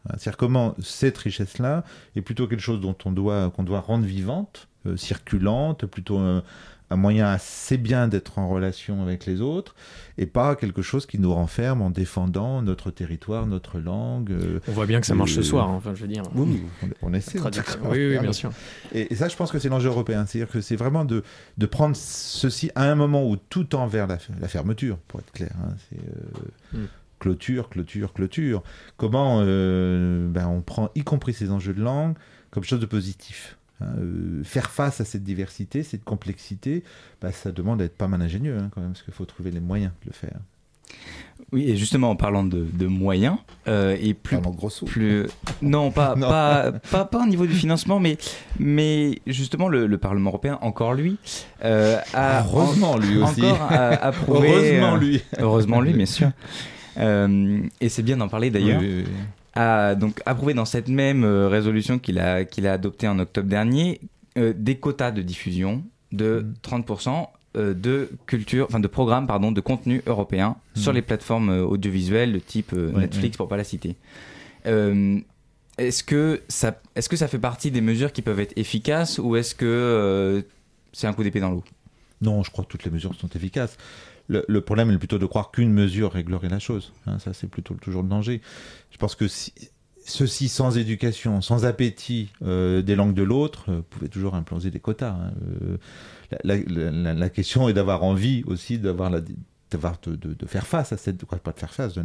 Hein, C'est-à-dire comment cette richesse-là est plutôt quelque chose dont on doit, qu'on doit rendre vivante, circulante, plutôt un, un moyen assez bien d'être en relation avec les autres, et pas quelque chose qui nous renferme en défendant notre territoire, notre langue. euh, On voit bien que ça marche ce euh, soir, hein, enfin, je veux dire. Oui, on, on essaie. Oui, oui, faire bien sûr. Et, et ça, je pense que c'est l'enjeu européen. C'est-à-dire que c'est vraiment de, de prendre ceci à un moment où tout tend vers la, la fermeture, pour être clair. hein. C'est euh, Mm. clôture, clôture, clôture. Comment euh, ben, on prend, y compris ces enjeux de langue, comme chose de positif. Hein. Euh, faire face à cette diversité, cette complexité, ben, ça demande d'être pas mal ingénieux hein, quand même, parce qu'il faut trouver les moyens de le faire. Oui, et justement en parlant de, de moyens, euh, et plus, plus non, pas, *laughs* Non. Pas, pas, pas au niveau du financement, mais, mais justement le, le Parlement européen, encore lui, euh, a Heureusement, en- lui aussi. encore *laughs* approuvé, Heureusement, lui. heureusement lui, bien sûr. Et c'est bien d'en parler d'ailleurs. Oui, oui, oui. A donc approuvé dans cette même euh, résolution qu'il a, qu'il a adoptée en octobre dernier euh, des quotas de diffusion de Mm. 30% euh, de culture, enfin de programmes pardon, de contenu européen sur Mm. les plateformes audiovisuelles de type euh, Ouais, Netflix ouais. pour pas la citer. Euh, est-ce que ça, est-ce que ça fait partie des mesures qui peuvent être efficaces ou est-ce que euh, c'est un coup d'épée dans l'eau? Non, je crois que toutes les mesures sont efficaces. Le, problème est plutôt de croire qu'une mesure réglerait la chose. hein, ça, c'est plutôt toujours le danger. Je pense que si, ceci sans éducation, sans appétit euh, des langues de l'autre, euh, pouvez toujours implanter des quotas. hein. Euh, la question est d'avoir envie aussi d'avoir la de, de- faire face à cette quoi, pas de faire face de,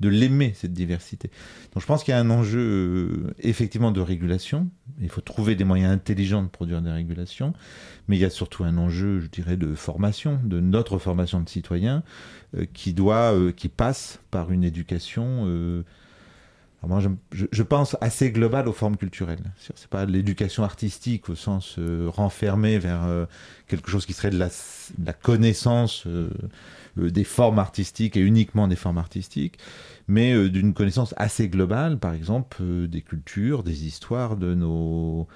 de- l'aimer cette diversité. Donc je pense qu'il y a un enjeu euh, effectivement de régulation. Il faut trouver des moyens intelligents de produire des régulations. Mais il y a surtout un enjeu je dirais de formation de notre formation de citoyens euh, qui doit euh, qui passe par une éducation moi, je, je- pense assez global aux formes culturelles. C'est pas l'éducation artistique au sens renfermé vers quelque chose qui serait de la, la connaissance des formes artistiques et uniquement des formes artistiques, mais euh, d'une connaissance assez globale, par exemple, euh, des cultures, des histoires de nos.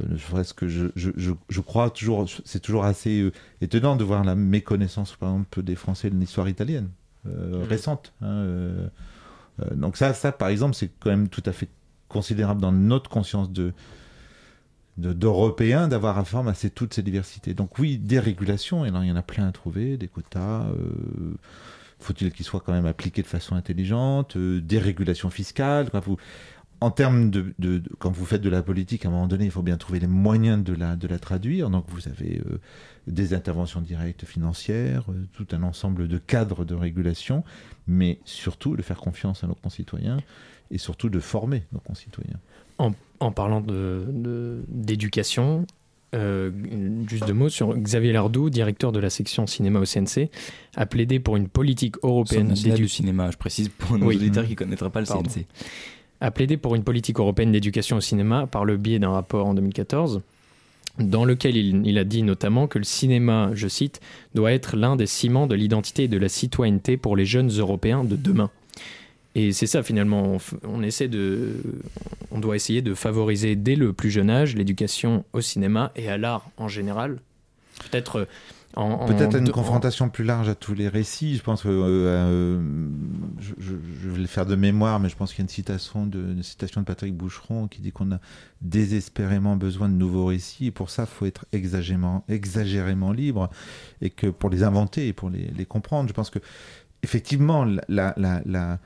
euh, que je, je, je, je crois toujours, c'est toujours assez euh, étonnant de voir la méconnaissance, par exemple, des Français de l'histoire italienne euh, récente. hein, euh, euh, donc ça, ça, par exemple, c'est quand même tout à fait considérable dans notre conscience de de- d'Européens d'avoir à assez toutes ces diversités. Donc oui, des régulations, et là, il y en a plein à trouver, des quotas. euh, Faut-il qu'ils soient quand même appliqués de façon intelligente, euh, des régulations fiscales. en termes de- quand vous faites de la politique, à un moment donné, il faut bien trouver les moyens de la, de la traduire. Donc vous avez euh, des interventions directes financières, euh, tout un ensemble de cadres de régulation, mais surtout de faire confiance à nos concitoyens et surtout de former nos concitoyens. En, en parlant de- de- d'éducation, euh, juste deux mots sur Xavier Lardou, directeur de la section cinéma au CNC, a plaidé pour une politique européenne national du d'éducation. cinéma, je précise pour nos Oui. auditeurs qui ne connaîtraient pas le Pardon. CNC. a plaidé pour une politique européenne d'éducation au cinéma par le biais d'un rapport en 2014 dans lequel il, il a dit notamment que le cinéma, je cite, doit être l'un des ciments de l'identité et de la citoyenneté pour les jeunes Européens de demain. Et c'est ça finalement, on, essaie de, on doit essayer de favoriser dès le plus jeune âge l'éducation au cinéma et à l'art en général. Peut-être euh, Peut-être une confrontation plus large à tous les récits. Je pense que euh, euh, je, je- je vais le faire de mémoire, mais je pense qu'il y a une citation de, une citation de Patrick Boucheron qui dit qu'on a désespérément besoin de nouveaux récits. Et pour ça, il faut être exagérément, exagérément libre et que pour les inventer et pour les, les comprendre, je pense que effectivement la, la, la, la-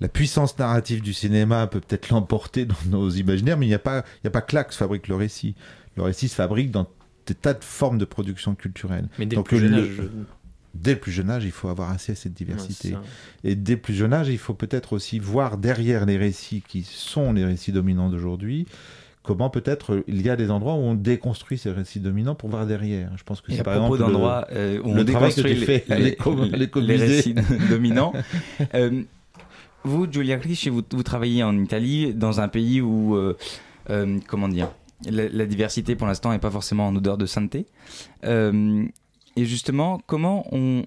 la puissance narrative du cinéma peut peut-être *laughs* l'emporter dans nos imaginaires, mais il n'y a pas, il n'y a pas que là que se fabrique le récit. Le récit se fabrique dans des tas de formes de production culturelle. Mais dès le plus jeune le- âge, je- Dès le plus jeune âge, il faut avoir assez à cette diversité. Ouais, et dès le plus jeune âge, il faut peut-être aussi voir derrière les récits qui sont les récits dominants d'aujourd'hui, comment peut-être il y a des endroits où on déconstruit ces récits dominants pour voir derrière. Je pense que c'est par propos exemple le- d'endroits euh, où le on travail que déconstruit tu les, récits dominants. *laughs* Euh, vous, Giulia Clichy, vous, travaillez en Italie, dans un pays où, euh, euh, comment dire, la, diversité pour l'instant n'est pas forcément en odeur de sainteté. Euh, et justement, comment on,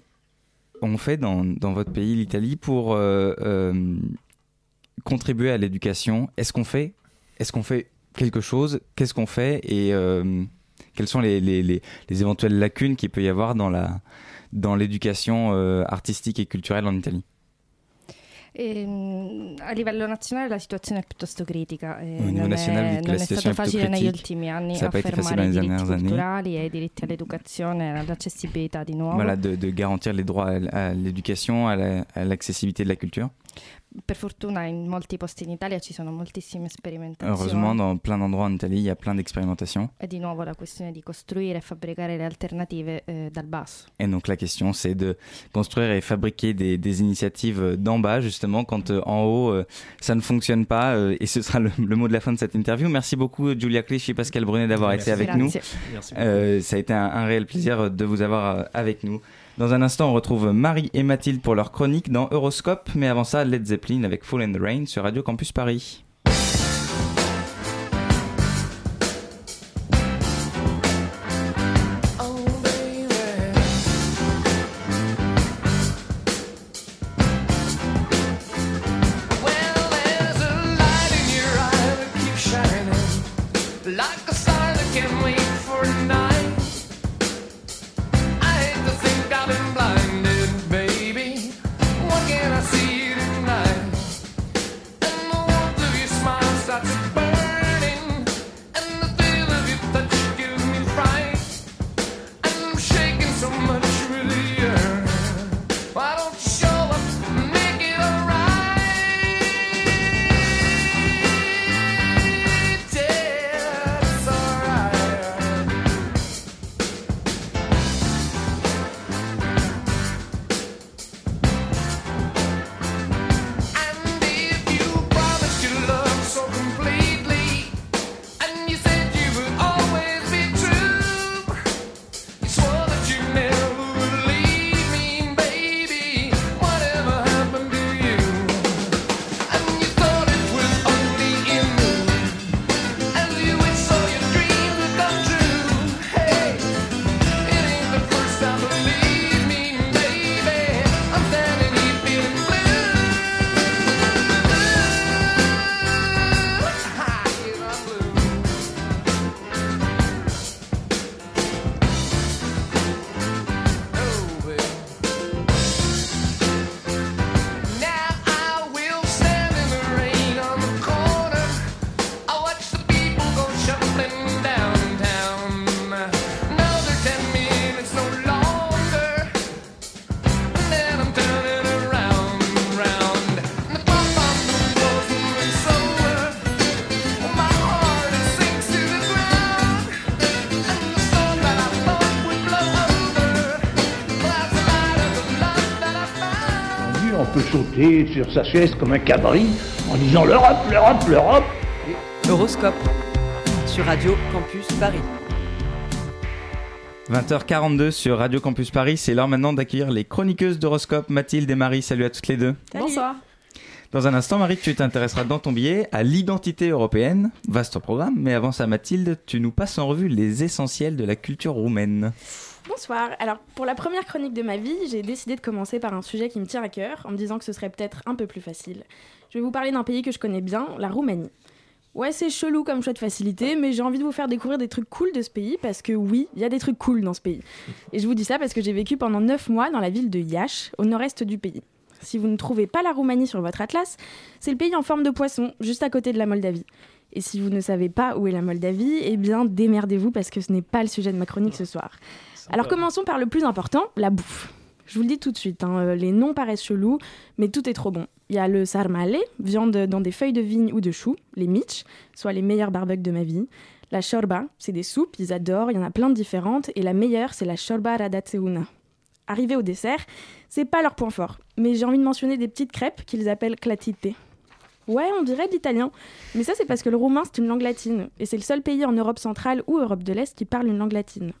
fait dans, votre pays, l'Italie, pour contribuer à l'éducation? Est-ce qu'on fait, est qu'on fait quelque chose? Qu'est-ce qu'on fait? Et quelles sont les, les, les, les éventuelles lacunes qu'il peut y avoir dans l'éducation artistique et culturelle en Italie? Ehm, a livello nazionale la situazione è piuttosto critica. e Au niveau non national, è, vous dites que la non è stato situation est plutôt facile negli critique. ultimi anni Ça a pas été facile affermare i dans les diritti dernières années. culturali e i diritti all'educazione e all'accessibilità di nuovo. Voilà, de, de garantir les droits à, l- à l'éducation, à la- à l'accessibilité de la culture? Per fortuna in molti posti in Italia ci sono moltissime sperimentazioni. Heureusement, dans plein d'endroits en Italie, il y a plein d'expérimentations. E di nuovo la questione di costruire e fabbricare le alternative eh, dal basso. Et donc la question, c'est de construire et fabriquer des, des initiatives d'en bas, justement, quand euh, en haut, euh, ça ne fonctionne pas. euh, et ce sera le, le mot de la fin de cette interview. Merci beaucoup, Giulia Clichy et Pascal Brunet, d'avoir été avec Grazie. nous. Merci Euh, ça a été un, un réel plaisir de vous avoir euh, avec nous. Dans un instant, on retrouve Marie et Mathilde pour leur chronique dans Euroscope. Mais avant ça, Led Zeppelin avec Fall the Rain sur Radio Campus Paris. Sur sa chaise comme un cabri en disant l'Europe, l'Europe, l'Europe. Horoscope sur Radio Campus Paris. 20h42 sur Radio Campus Paris, c'est l'heure maintenant d'accueillir les chroniqueuses d'horoscope Mathilde et Marie. Salut à toutes les deux. Bonsoir. Dans un instant, Marie, tu t'intéresseras dans ton billet à l'identité européenne. Vaste programme, mais avant ça, Mathilde, tu nous passes en revue les essentiels de la culture roumaine. Bonsoir. Alors, pour la première chronique de ma vie, j'ai décidé de commencer par un sujet qui me tient à cœur, en me disant que ce serait peut-être un peu plus facile. Je vais vous parler d'un pays que je connais bien, la Roumanie. Ouais, c'est chelou comme choix de facilité, mais j'ai envie de vous faire découvrir des trucs cool de ce pays, parce que oui, il y a des trucs cool dans ce pays. Et je vous dis ça parce que j'ai vécu pendant 9 mois dans la ville de Iași, au nord-est du pays. Si vous ne trouvez pas la Roumanie sur votre atlas, c'est le pays en forme de poisson, juste à côté de la Moldavie. Et si vous ne savez pas où est la Moldavie, eh bien démerdez-vous parce que ce n'est pas le sujet de ma chronique ce soir. Alors commençons par le plus important, la bouffe. Je vous le dis tout de suite, hein, euh, les noms paraissent chelous, mais tout est trop bon. Il y a le sarmale, viande dans des feuilles de vigne ou de choux, les mitch, soit les meilleurs barbecues de ma vie. La shorba, c'est des soupes, ils adorent, il y en a plein de différentes, et la meilleure, c'est la shorba radatseuna. Arrivé au dessert, c'est pas leur point fort, mais j'ai envie de mentionner des petites crêpes qu'ils appellent clatite. Ouais, on dirait de l'italien, mais ça c'est parce que le roumain c'est une langue latine, et c'est le seul pays en Europe centrale ou Europe de l'Est qui parle une langue latine.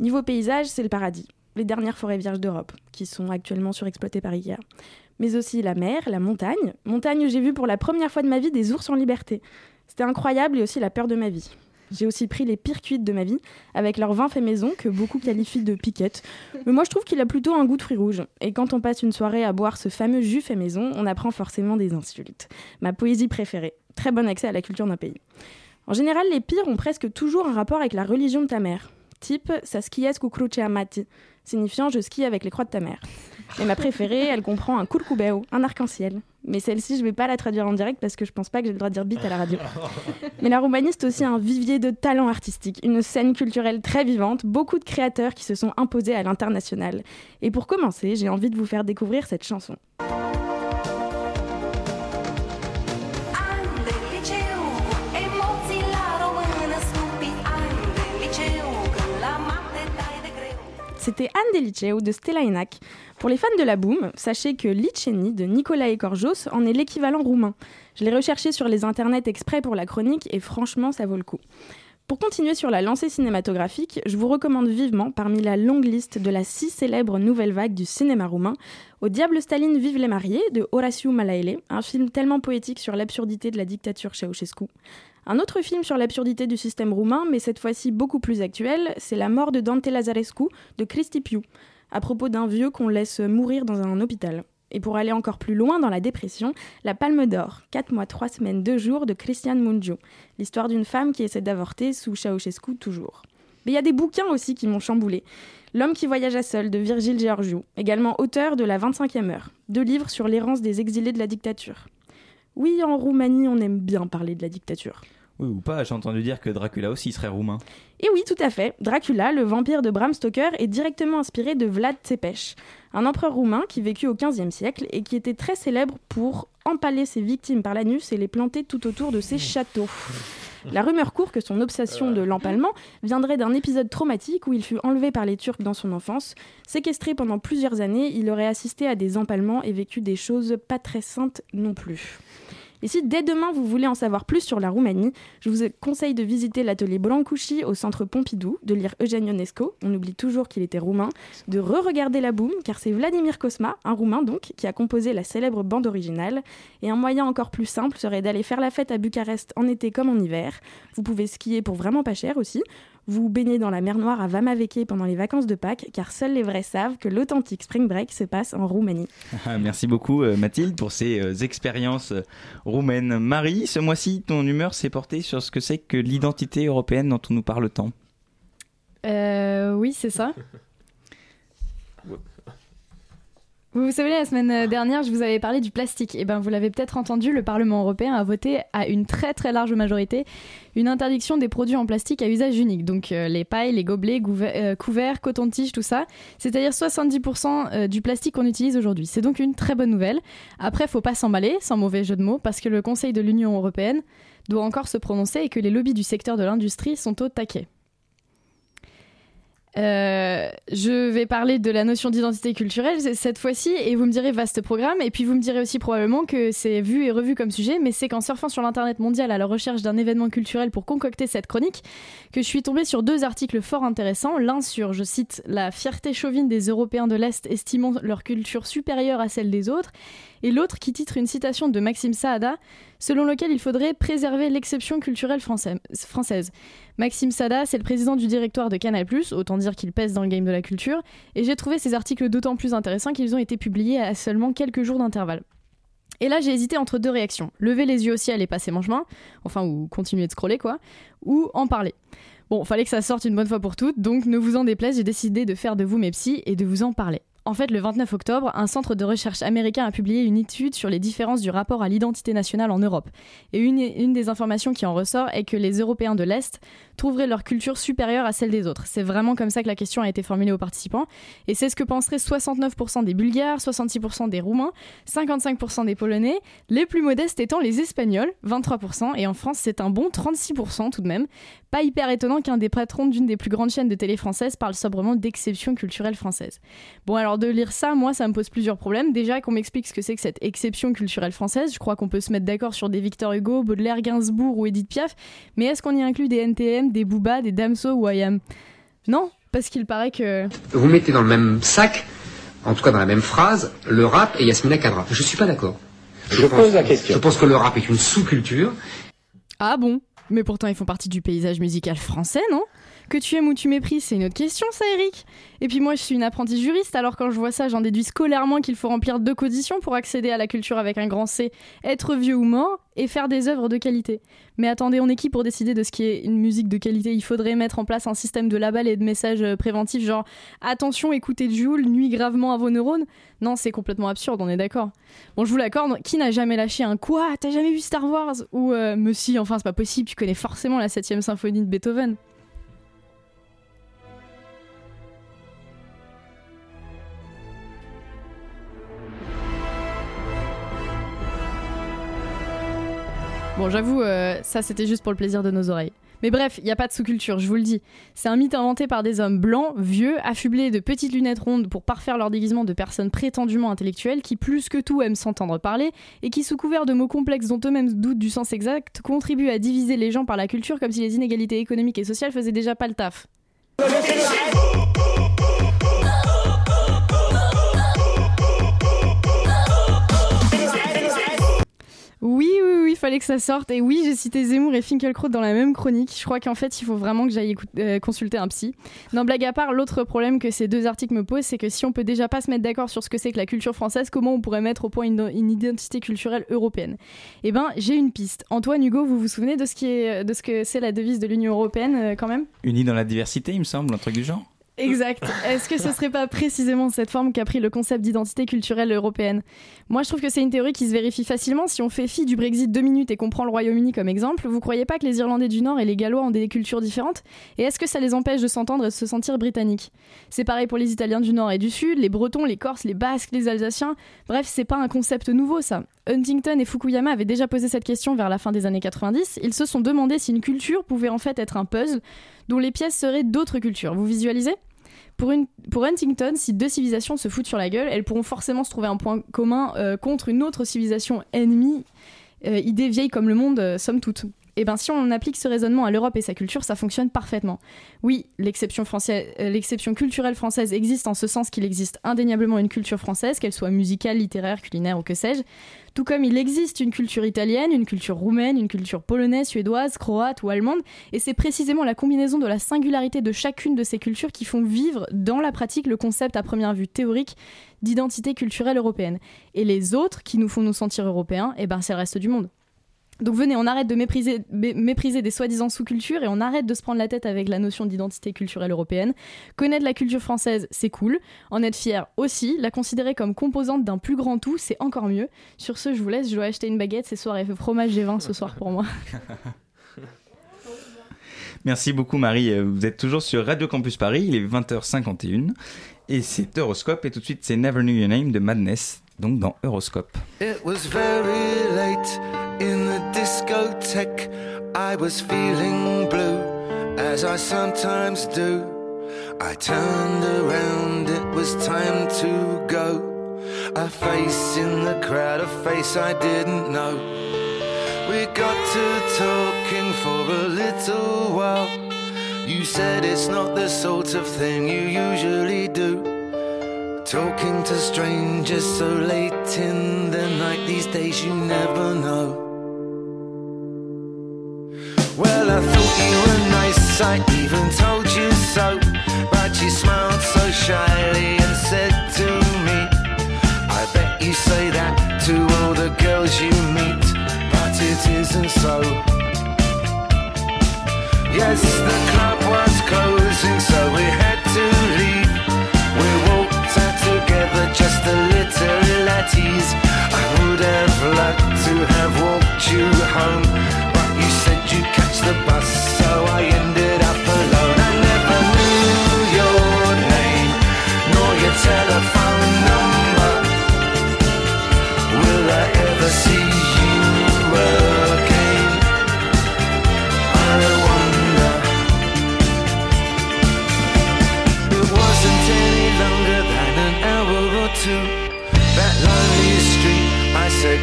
Niveau paysage, c'est le paradis. Les dernières forêts vierges d'Europe, qui sont actuellement surexploitées par Ikea. Mais aussi la mer, la montagne. Montagne où j'ai vu pour la première fois de ma vie des ours en liberté. C'était incroyable et aussi la peur de ma vie. J'ai aussi pris les pires cuites de ma vie, avec leur vin fait maison, que beaucoup qualifient de piquette. Mais moi je trouve qu'il a plutôt un goût de fruits rouges. Et quand on passe une soirée à boire ce fameux jus fait maison, on apprend forcément des insultes. Ma poésie préférée. Très bon accès à la culture d'un pays. En général, les pires ont presque toujours un rapport avec la religion de ta mère. Type, ça skies cu cruce amati, signifiant je skie avec les croix de ta mère. Et ma préférée, elle comprend un culcubeo, un arc-en-ciel. Mais celle-ci, je vais pas la traduire en direct parce que je pense pas que j'ai le droit de dire bite à la radio. *laughs* Mais la Roumanie, c'est aussi un vivier de talents artistiques, une scène culturelle très vivante, beaucoup de créateurs qui se sont imposés à l'international. Et pour commencer, j'ai envie de vous faire découvrir cette chanson. C'était Anne des Liceu de Stella Enac. Pour les fans de la boom, sachez que Liceni de Nicolas Ekorjos en est l'équivalent roumain. Je l'ai recherché sur les internets exprès pour la chronique et franchement, ça vaut le coup. Pour continuer sur la lancée cinématographique, je vous recommande vivement, parmi la longue liste de la si célèbre nouvelle vague du cinéma roumain, Au diable Staline vive les mariés de Horaciu Malaele, un film tellement poétique sur l'absurdité de la dictature Ceausescu. Un autre film sur l'absurdité du système roumain, mais cette fois-ci beaucoup plus actuel, c'est La mort de Dante Lazarescu de Cristi Piu, à propos d'un vieux qu'on laisse mourir dans un hôpital. Et pour aller encore plus loin dans la dépression, La Palme d'Or, 4 mois, 3 semaines, 2 jours de Christian Mungiu, l'histoire d'une femme qui essaie d'avorter sous Ceausescu toujours. Mais il y a des bouquins aussi qui m'ont chamboulé. L'homme qui voyagea seul de Virgile Georgiou, également auteur de La 25e heure, deux livres sur l'errance des exilés de la dictature. Oui, en Roumanie, on aime bien parler de la dictature. Oui, ou pas, j'ai entendu dire que Dracula aussi serait roumain. Et oui, tout à fait. Dracula, le vampire de Bram Stoker, est directement inspiré de Vlad Tepes, un empereur roumain qui vécut au XVe siècle et qui était très célèbre pour empaler ses victimes par l'anus et les planter tout autour de ses châteaux. La rumeur court que son obsession de l'empalement viendrait d'un épisode traumatique où il fut enlevé par les Turcs dans son enfance. Séquestré pendant plusieurs années, il aurait assisté à des empalements et vécu des choses pas très saintes non plus. Et si dès demain vous voulez en savoir plus sur la Roumanie, je vous conseille de visiter l'atelier Brancusi au centre Pompidou, de lire Eugène Ionesco, on oublie toujours qu'il était roumain, de re-regarder la boum, car c'est Vladimir Kosma, un roumain donc, qui a composé la célèbre bande originale. Et un moyen encore plus simple serait d'aller faire la fête à Bucarest en été comme en hiver. Vous pouvez skier pour vraiment pas cher aussi. Vous baignez dans la mer Noire à Vamaveke pendant les vacances de Pâques, car seuls les vrais savent que l'authentique spring break se passe en Roumanie. Ah, Merci beaucoup euh, Mathilde pour ces euh, expériences euh, roumaines. Marie, ce mois-ci, ton humeur s'est portée sur ce que c'est que l'identité européenne dont on nous parle tant. Euh, oui, c'est ça. *laughs* Vous vous souvenez, la semaine dernière, je vous avais parlé du plastique. Et ben, vous l'avez peut-être entendu, le Parlement européen a voté à une très très large majorité une interdiction des produits en plastique à usage unique. Donc euh, les pailles, les gobelets, euh, couverts, coton-tige, tout ça. C'est-à-dire 70% euh, du plastique qu'on utilise aujourd'hui. C'est donc une très bonne nouvelle. Après, faut pas s'emballer, sans mauvais jeu de mots, parce que le Conseil de l'Union européenne doit encore se prononcer et que les lobbies du secteur de l'industrie sont au taquet. Euh, je vais parler de la notion d'identité culturelle cette fois-ci et vous me direz vaste programme et puis vous me direz aussi probablement que c'est vu et revu comme sujet mais c'est qu'en surfant sur l'internet mondial à la recherche d'un événement culturel pour concocter cette chronique que je suis tombée sur deux articles fort intéressants. L'un sur je cite la fierté chauvine des Européens de l'Est estimant leur culture supérieure à celle des autres et l'autre qui titre une citation de Maxime Saada selon lequel il faudrait préserver l'exception culturelle française. Maxime Sada, c'est le président du directoire de Canal+, autant dire qu'il pèse dans le game de la culture, et j'ai trouvé ces articles d'autant plus intéressants qu'ils ont été publiés à seulement quelques jours d'intervalle. Et là, j'ai hésité entre deux réactions. Lever les yeux au ciel et passer mon chemin, enfin, ou continuer de scroller, quoi, ou en parler. Bon, fallait que ça sorte une bonne fois pour toutes, donc ne vous en déplaise, j'ai décidé de faire de vous mes psys et de vous en parler. En fait, le 29 octobre, un centre de recherche américain a publié une étude sur les différences du rapport à l'identité nationale en Europe. Et une, des informations qui en ressort est que les Européens de l'Est trouveraient leur culture supérieure à celle des autres. C'est vraiment comme ça que la question a été formulée aux participants. Et c'est ce que penseraient 69% des Bulgares, 66% des Roumains, 55% des Polonais, les plus modestes étant les Espagnols, 23%, et en France c'est un bon 36% tout de même. Pas hyper étonnant qu'un des patrons d'une des plus grandes chaînes de télé françaises parle sobrement d'exception culturelle française. Bon alors de lire ça, moi ça me pose plusieurs problèmes. Déjà qu'on m'explique ce que c'est que cette exception culturelle française, je crois qu'on peut se mettre d'accord sur des Victor Hugo, Baudelaire, Gainsbourg ou Edith Piaf, mais est-ce qu'on y inclut des NTM, des Booba, des Damso ou IAM Non, parce qu'il paraît que... Vous mettez dans le même sac, en tout cas dans la même phrase, le rap et Yasmina Kadra. Je suis pas d'accord. Je pose la question. Je pense que le rap est une sous-culture. Ah bon? Mais pourtant ils font partie du paysage musical français, non? Que tu aimes ou tu méprises, c'est une autre question, ça, Eric. Et puis moi, je suis une apprentie juriste, alors quand je vois ça, j'en déduis scolairement qu'il faut remplir deux conditions pour accéder à la culture avec un grand C être vieux ou mort et faire des œuvres de qualité. Mais attendez, on est qui pour décider de ce qui est une musique de qualité? Il faudrait mettre en place un système de label et de messages euh, préventifs, genre attention, écoutez Jules, nuit gravement à vos neurones. Non, c'est complètement absurde, on est d'accord. Bon, je vous l'accorde, qui n'a jamais lâché un quoi T'as jamais vu Star Wars? Ou euh, me si, enfin, c'est pas possible, tu connais forcément la 7ème symphonie de Beethoven. Bon, j'avoue, euh, ça c'était juste pour le plaisir de nos oreilles. Mais bref, il n'y a pas de sous-culture, je vous le dis. C'est un mythe inventé par des hommes blancs, vieux, affublés de petites lunettes rondes pour parfaire leur déguisement de personnes prétendument intellectuelles qui, plus que tout, aiment s'entendre parler et qui, sous couvert de mots complexes dont eux-mêmes doutent du sens exact, contribuent à diviser les gens par la culture comme si les inégalités économiques et sociales faisaient déjà pas le taf. Oui, oui, oui, il fallait que ça sorte. Et oui, j'ai cité Zemmour et Finkielkraut dans la même chronique. Je crois qu'en fait, il faut vraiment que j'aille euh, consulter un psy. Non, blague à part, l'autre problème que ces deux articles me posent, c'est que si on peut déjà pas se mettre d'accord sur ce que c'est que la culture française, comment on pourrait mettre au point une, identité culturelle européenne? Eh ben, j'ai une piste. Antoine, Hugo, vous vous souvenez de ce, que c'est la devise de l'Union européenne, euh, quand même? Unis dans la diversité, il me semble, un truc du genre. Exact. Est-ce que ce serait pas précisément cette forme qu'a pris le concept d'identité culturelle européenne? Moi, je trouve que c'est une théorie qui se vérifie facilement si on fait fi du Brexit deux minutes et qu'on prend le Royaume-Uni comme exemple. Vous croyez pas que les Irlandais du Nord et les Gallois ont des cultures différentes? Et est-ce que ça les empêche de s'entendre et de se sentir britanniques? C'est pareil pour les Italiens du Nord et du Sud, les Bretons, les Corses, les Basques, les Alsaciens. Bref, c'est pas un concept nouveau ça. Huntington et Fukuyama avaient déjà posé cette question vers la fin des années 90. Ils se sont demandé si une culture pouvait en fait être un puzzle dont les pièces seraient d'autres cultures. Vous visualisez? Pour, Huntington, si deux civilisations se foutent sur la gueule, elles pourront forcément se trouver un point commun euh, contre une autre civilisation ennemie, euh, idée vieille comme le monde, euh, somme toute. Et ben si on applique ce raisonnement à l'Europe et sa culture, ça fonctionne parfaitement. Oui, euh, l'exception culturelle française existe en ce sens qu'il existe indéniablement une culture française, qu'elle soit musicale, littéraire, culinaire ou que sais-je. Tout comme il existe une culture italienne, une culture roumaine, une culture polonaise, suédoise, croate ou allemande, et c'est précisément la combinaison de la singularité de chacune de ces cultures qui font vivre dans la pratique le concept à première vue théorique d'identité culturelle européenne. Et les autres qui nous font nous sentir européens, eh ben c'est le reste du monde. Donc venez, on arrête de mépriser, mé- mépriser des soi-disant sous-cultures et on arrête de se prendre la tête avec la notion d'identité culturelle européenne. Connaître la culture française, c'est cool. En être fier aussi. La considérer comme composante d'un plus grand tout, c'est encore mieux. Sur ce, je vous laisse. Je dois acheter une baguette. C'est soirée fromage G20 ce soir pour moi. *laughs* Merci beaucoup Marie. Vous êtes toujours sur Radio Campus Paris, il est 20h51 et c'est Euroscope et tout de suite c'est Never Knew Your Name de Madness, donc dans Euroscope. It was very late in the discotheque. I was feeling blue, as I sometimes do. I turned around, it was time to go. A face in the crowd, a face I didn't know. We got to talking for a little while. You said it's not the sort of thing you usually do. Talking to strangers so late in the night, these days you never know. I even told you so. But you smiled so shyly and said to me, I bet you say that to all the girls you meet, but it isn't so. Yes, the club was closing, so we had to leave. We walked out together, just a little at. I would have liked to have walked you home, but you said you'd catch the bus,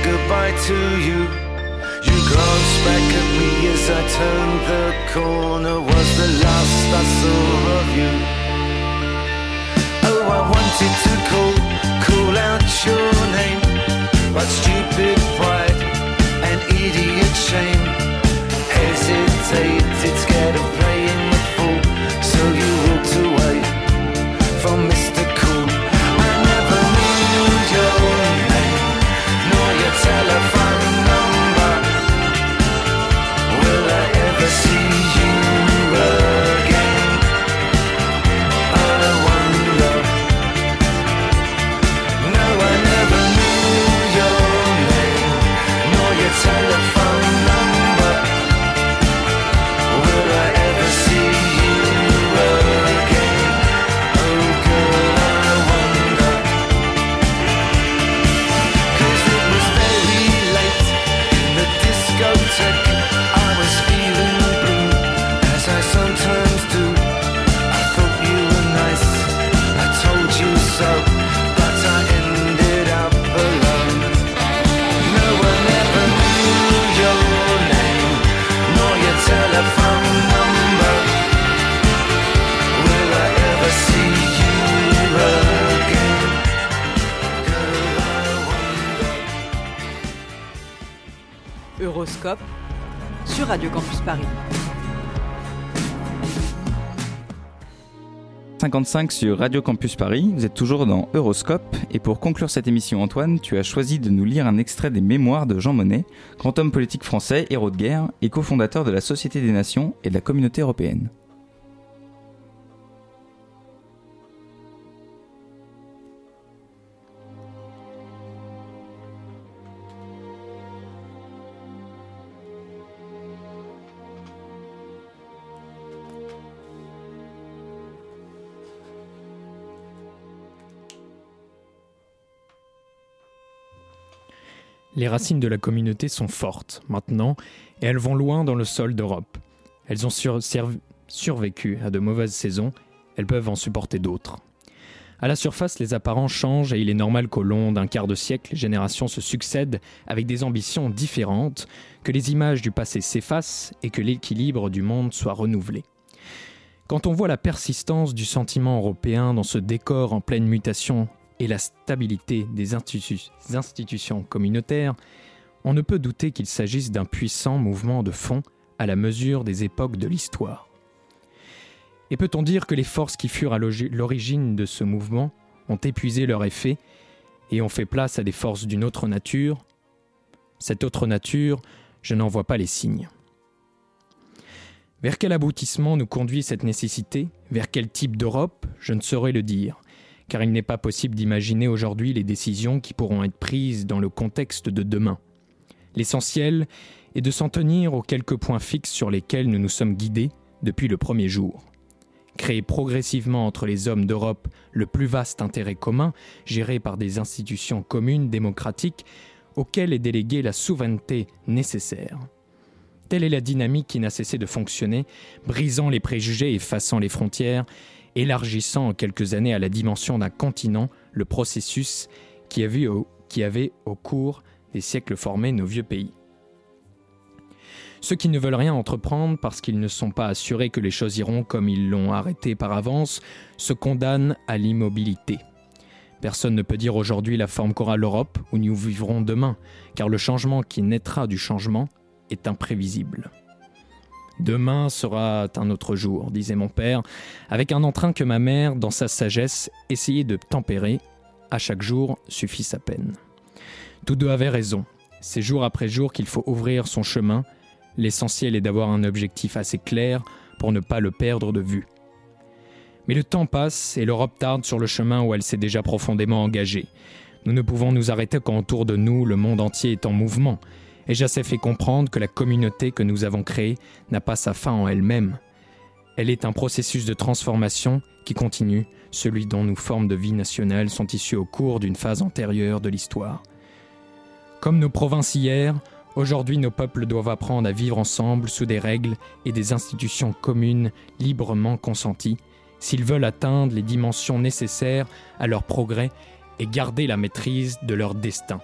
goodbye to you. You glanced back at me as I turned the corner. Was the last I saw of you. Oh, I wanted to call, call out your name, but stupid pride and idiot shame hesitated, scared of 55 sur Radio Campus Paris, vous êtes toujours dans Euroscope et pour conclure cette émission Antoine, tu as choisi de nous lire un extrait des mémoires de Jean Monnet, grand homme politique français, héros de guerre et cofondateur de la Société des Nations et de la Communauté européenne. Les racines de la communauté sont fortes maintenant et elles vont loin dans le sol d'Europe. Elles ont survécu à de mauvaises saisons, elles peuvent en supporter d'autres. À la surface, les apparences changent et il est normal qu'au long d'un quart de siècle, les générations se succèdent avec des ambitions différentes, que les images du passé s'effacent et que l'équilibre du monde soit renouvelé. Quand on voit la persistance du sentiment européen dans ce décor en pleine mutation et la stabilité des institu- institutions communautaires, on ne peut douter qu'il s'agisse d'un puissant mouvement de fond à la mesure des époques de l'histoire. Et peut-on dire que les forces qui furent à l'origine de ce mouvement ont épuisé leur effet et ont fait place à des forces d'une autre nature? Cette autre nature, je n'en vois pas les signes. Vers quel aboutissement nous conduit cette nécessité? Vers quel type d'Europe? Je ne saurais le dire, car il n'est pas possible d'imaginer aujourd'hui les décisions qui pourront être prises dans le contexte de demain. L'essentiel est de s'en tenir aux quelques points fixes sur lesquels nous nous sommes guidés depuis le premier jour. Créer progressivement entre les hommes d'Europe le plus vaste intérêt commun, géré par des institutions communes démocratiques auxquelles est déléguée la souveraineté nécessaire. Telle est la dynamique qui n'a cessé de fonctionner, brisant les préjugés et effaçant les frontières, élargissant en quelques années à la dimension d'un continent le processus qui avait au, cours des siècles formé nos vieux pays. Ceux qui ne veulent rien entreprendre parce qu'ils ne sont pas assurés que les choses iront comme ils l'ont arrêté par avance se condamnent à l'immobilité. Personne ne peut dire aujourd'hui la forme qu'aura l'Europe où nous vivrons demain, car le changement qui naîtra du changement est imprévisible. Demain sera un autre jour, disait mon père, avec un entrain que ma mère, dans sa sagesse, essayait de tempérer. À chaque jour suffit sa peine. Tous deux avaient raison. C'est jour après jour qu'il faut ouvrir son chemin. L'essentiel est d'avoir un objectif assez clair pour ne pas le perdre de vue. Mais le temps passe et l'Europe tarde sur le chemin où elle s'est déjà profondément engagée. Nous ne pouvons nous arrêter quand autour de nous le monde entier est en mouvement. Et j'assais fait comprendre que la communauté que nous avons créée n'a pas sa fin en elle-même. Elle est un processus de transformation qui continue, celui dont nos formes de vie nationale sont issues au cours d'une phase antérieure de l'histoire. Comme nos provinces hier, aujourd'hui nos peuples doivent apprendre à vivre ensemble sous des règles et des institutions communes librement consenties, s'ils veulent atteindre les dimensions nécessaires à leur progrès et garder la maîtrise de leur destin.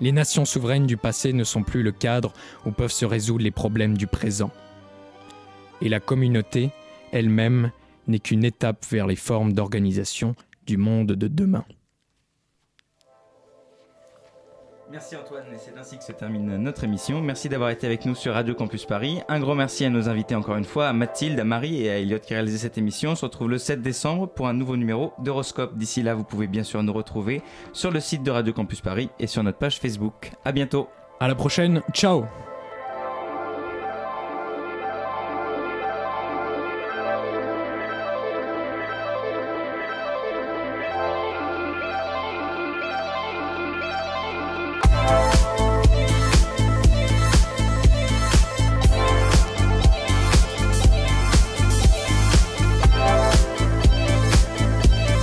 Les nations souveraines du passé ne sont plus le cadre où peuvent se résoudre les problèmes du présent. Et la communauté, elle-même, n'est qu'une étape vers les formes d'organisation du monde de demain. Merci Antoine, et c'est ainsi que se termine notre émission. Merci d'avoir été avec nous sur Radio Campus Paris. Un gros merci à nos invités encore une fois, à Mathilde, à Marie et à Elliot qui réalisé cette émission. On se retrouve le 7 décembre pour un nouveau numéro d'Horoscope. D'ici là, vous pouvez bien sûr nous retrouver sur le site de Radio Campus Paris et sur notre page Facebook. À bientôt. À la prochaine, ciao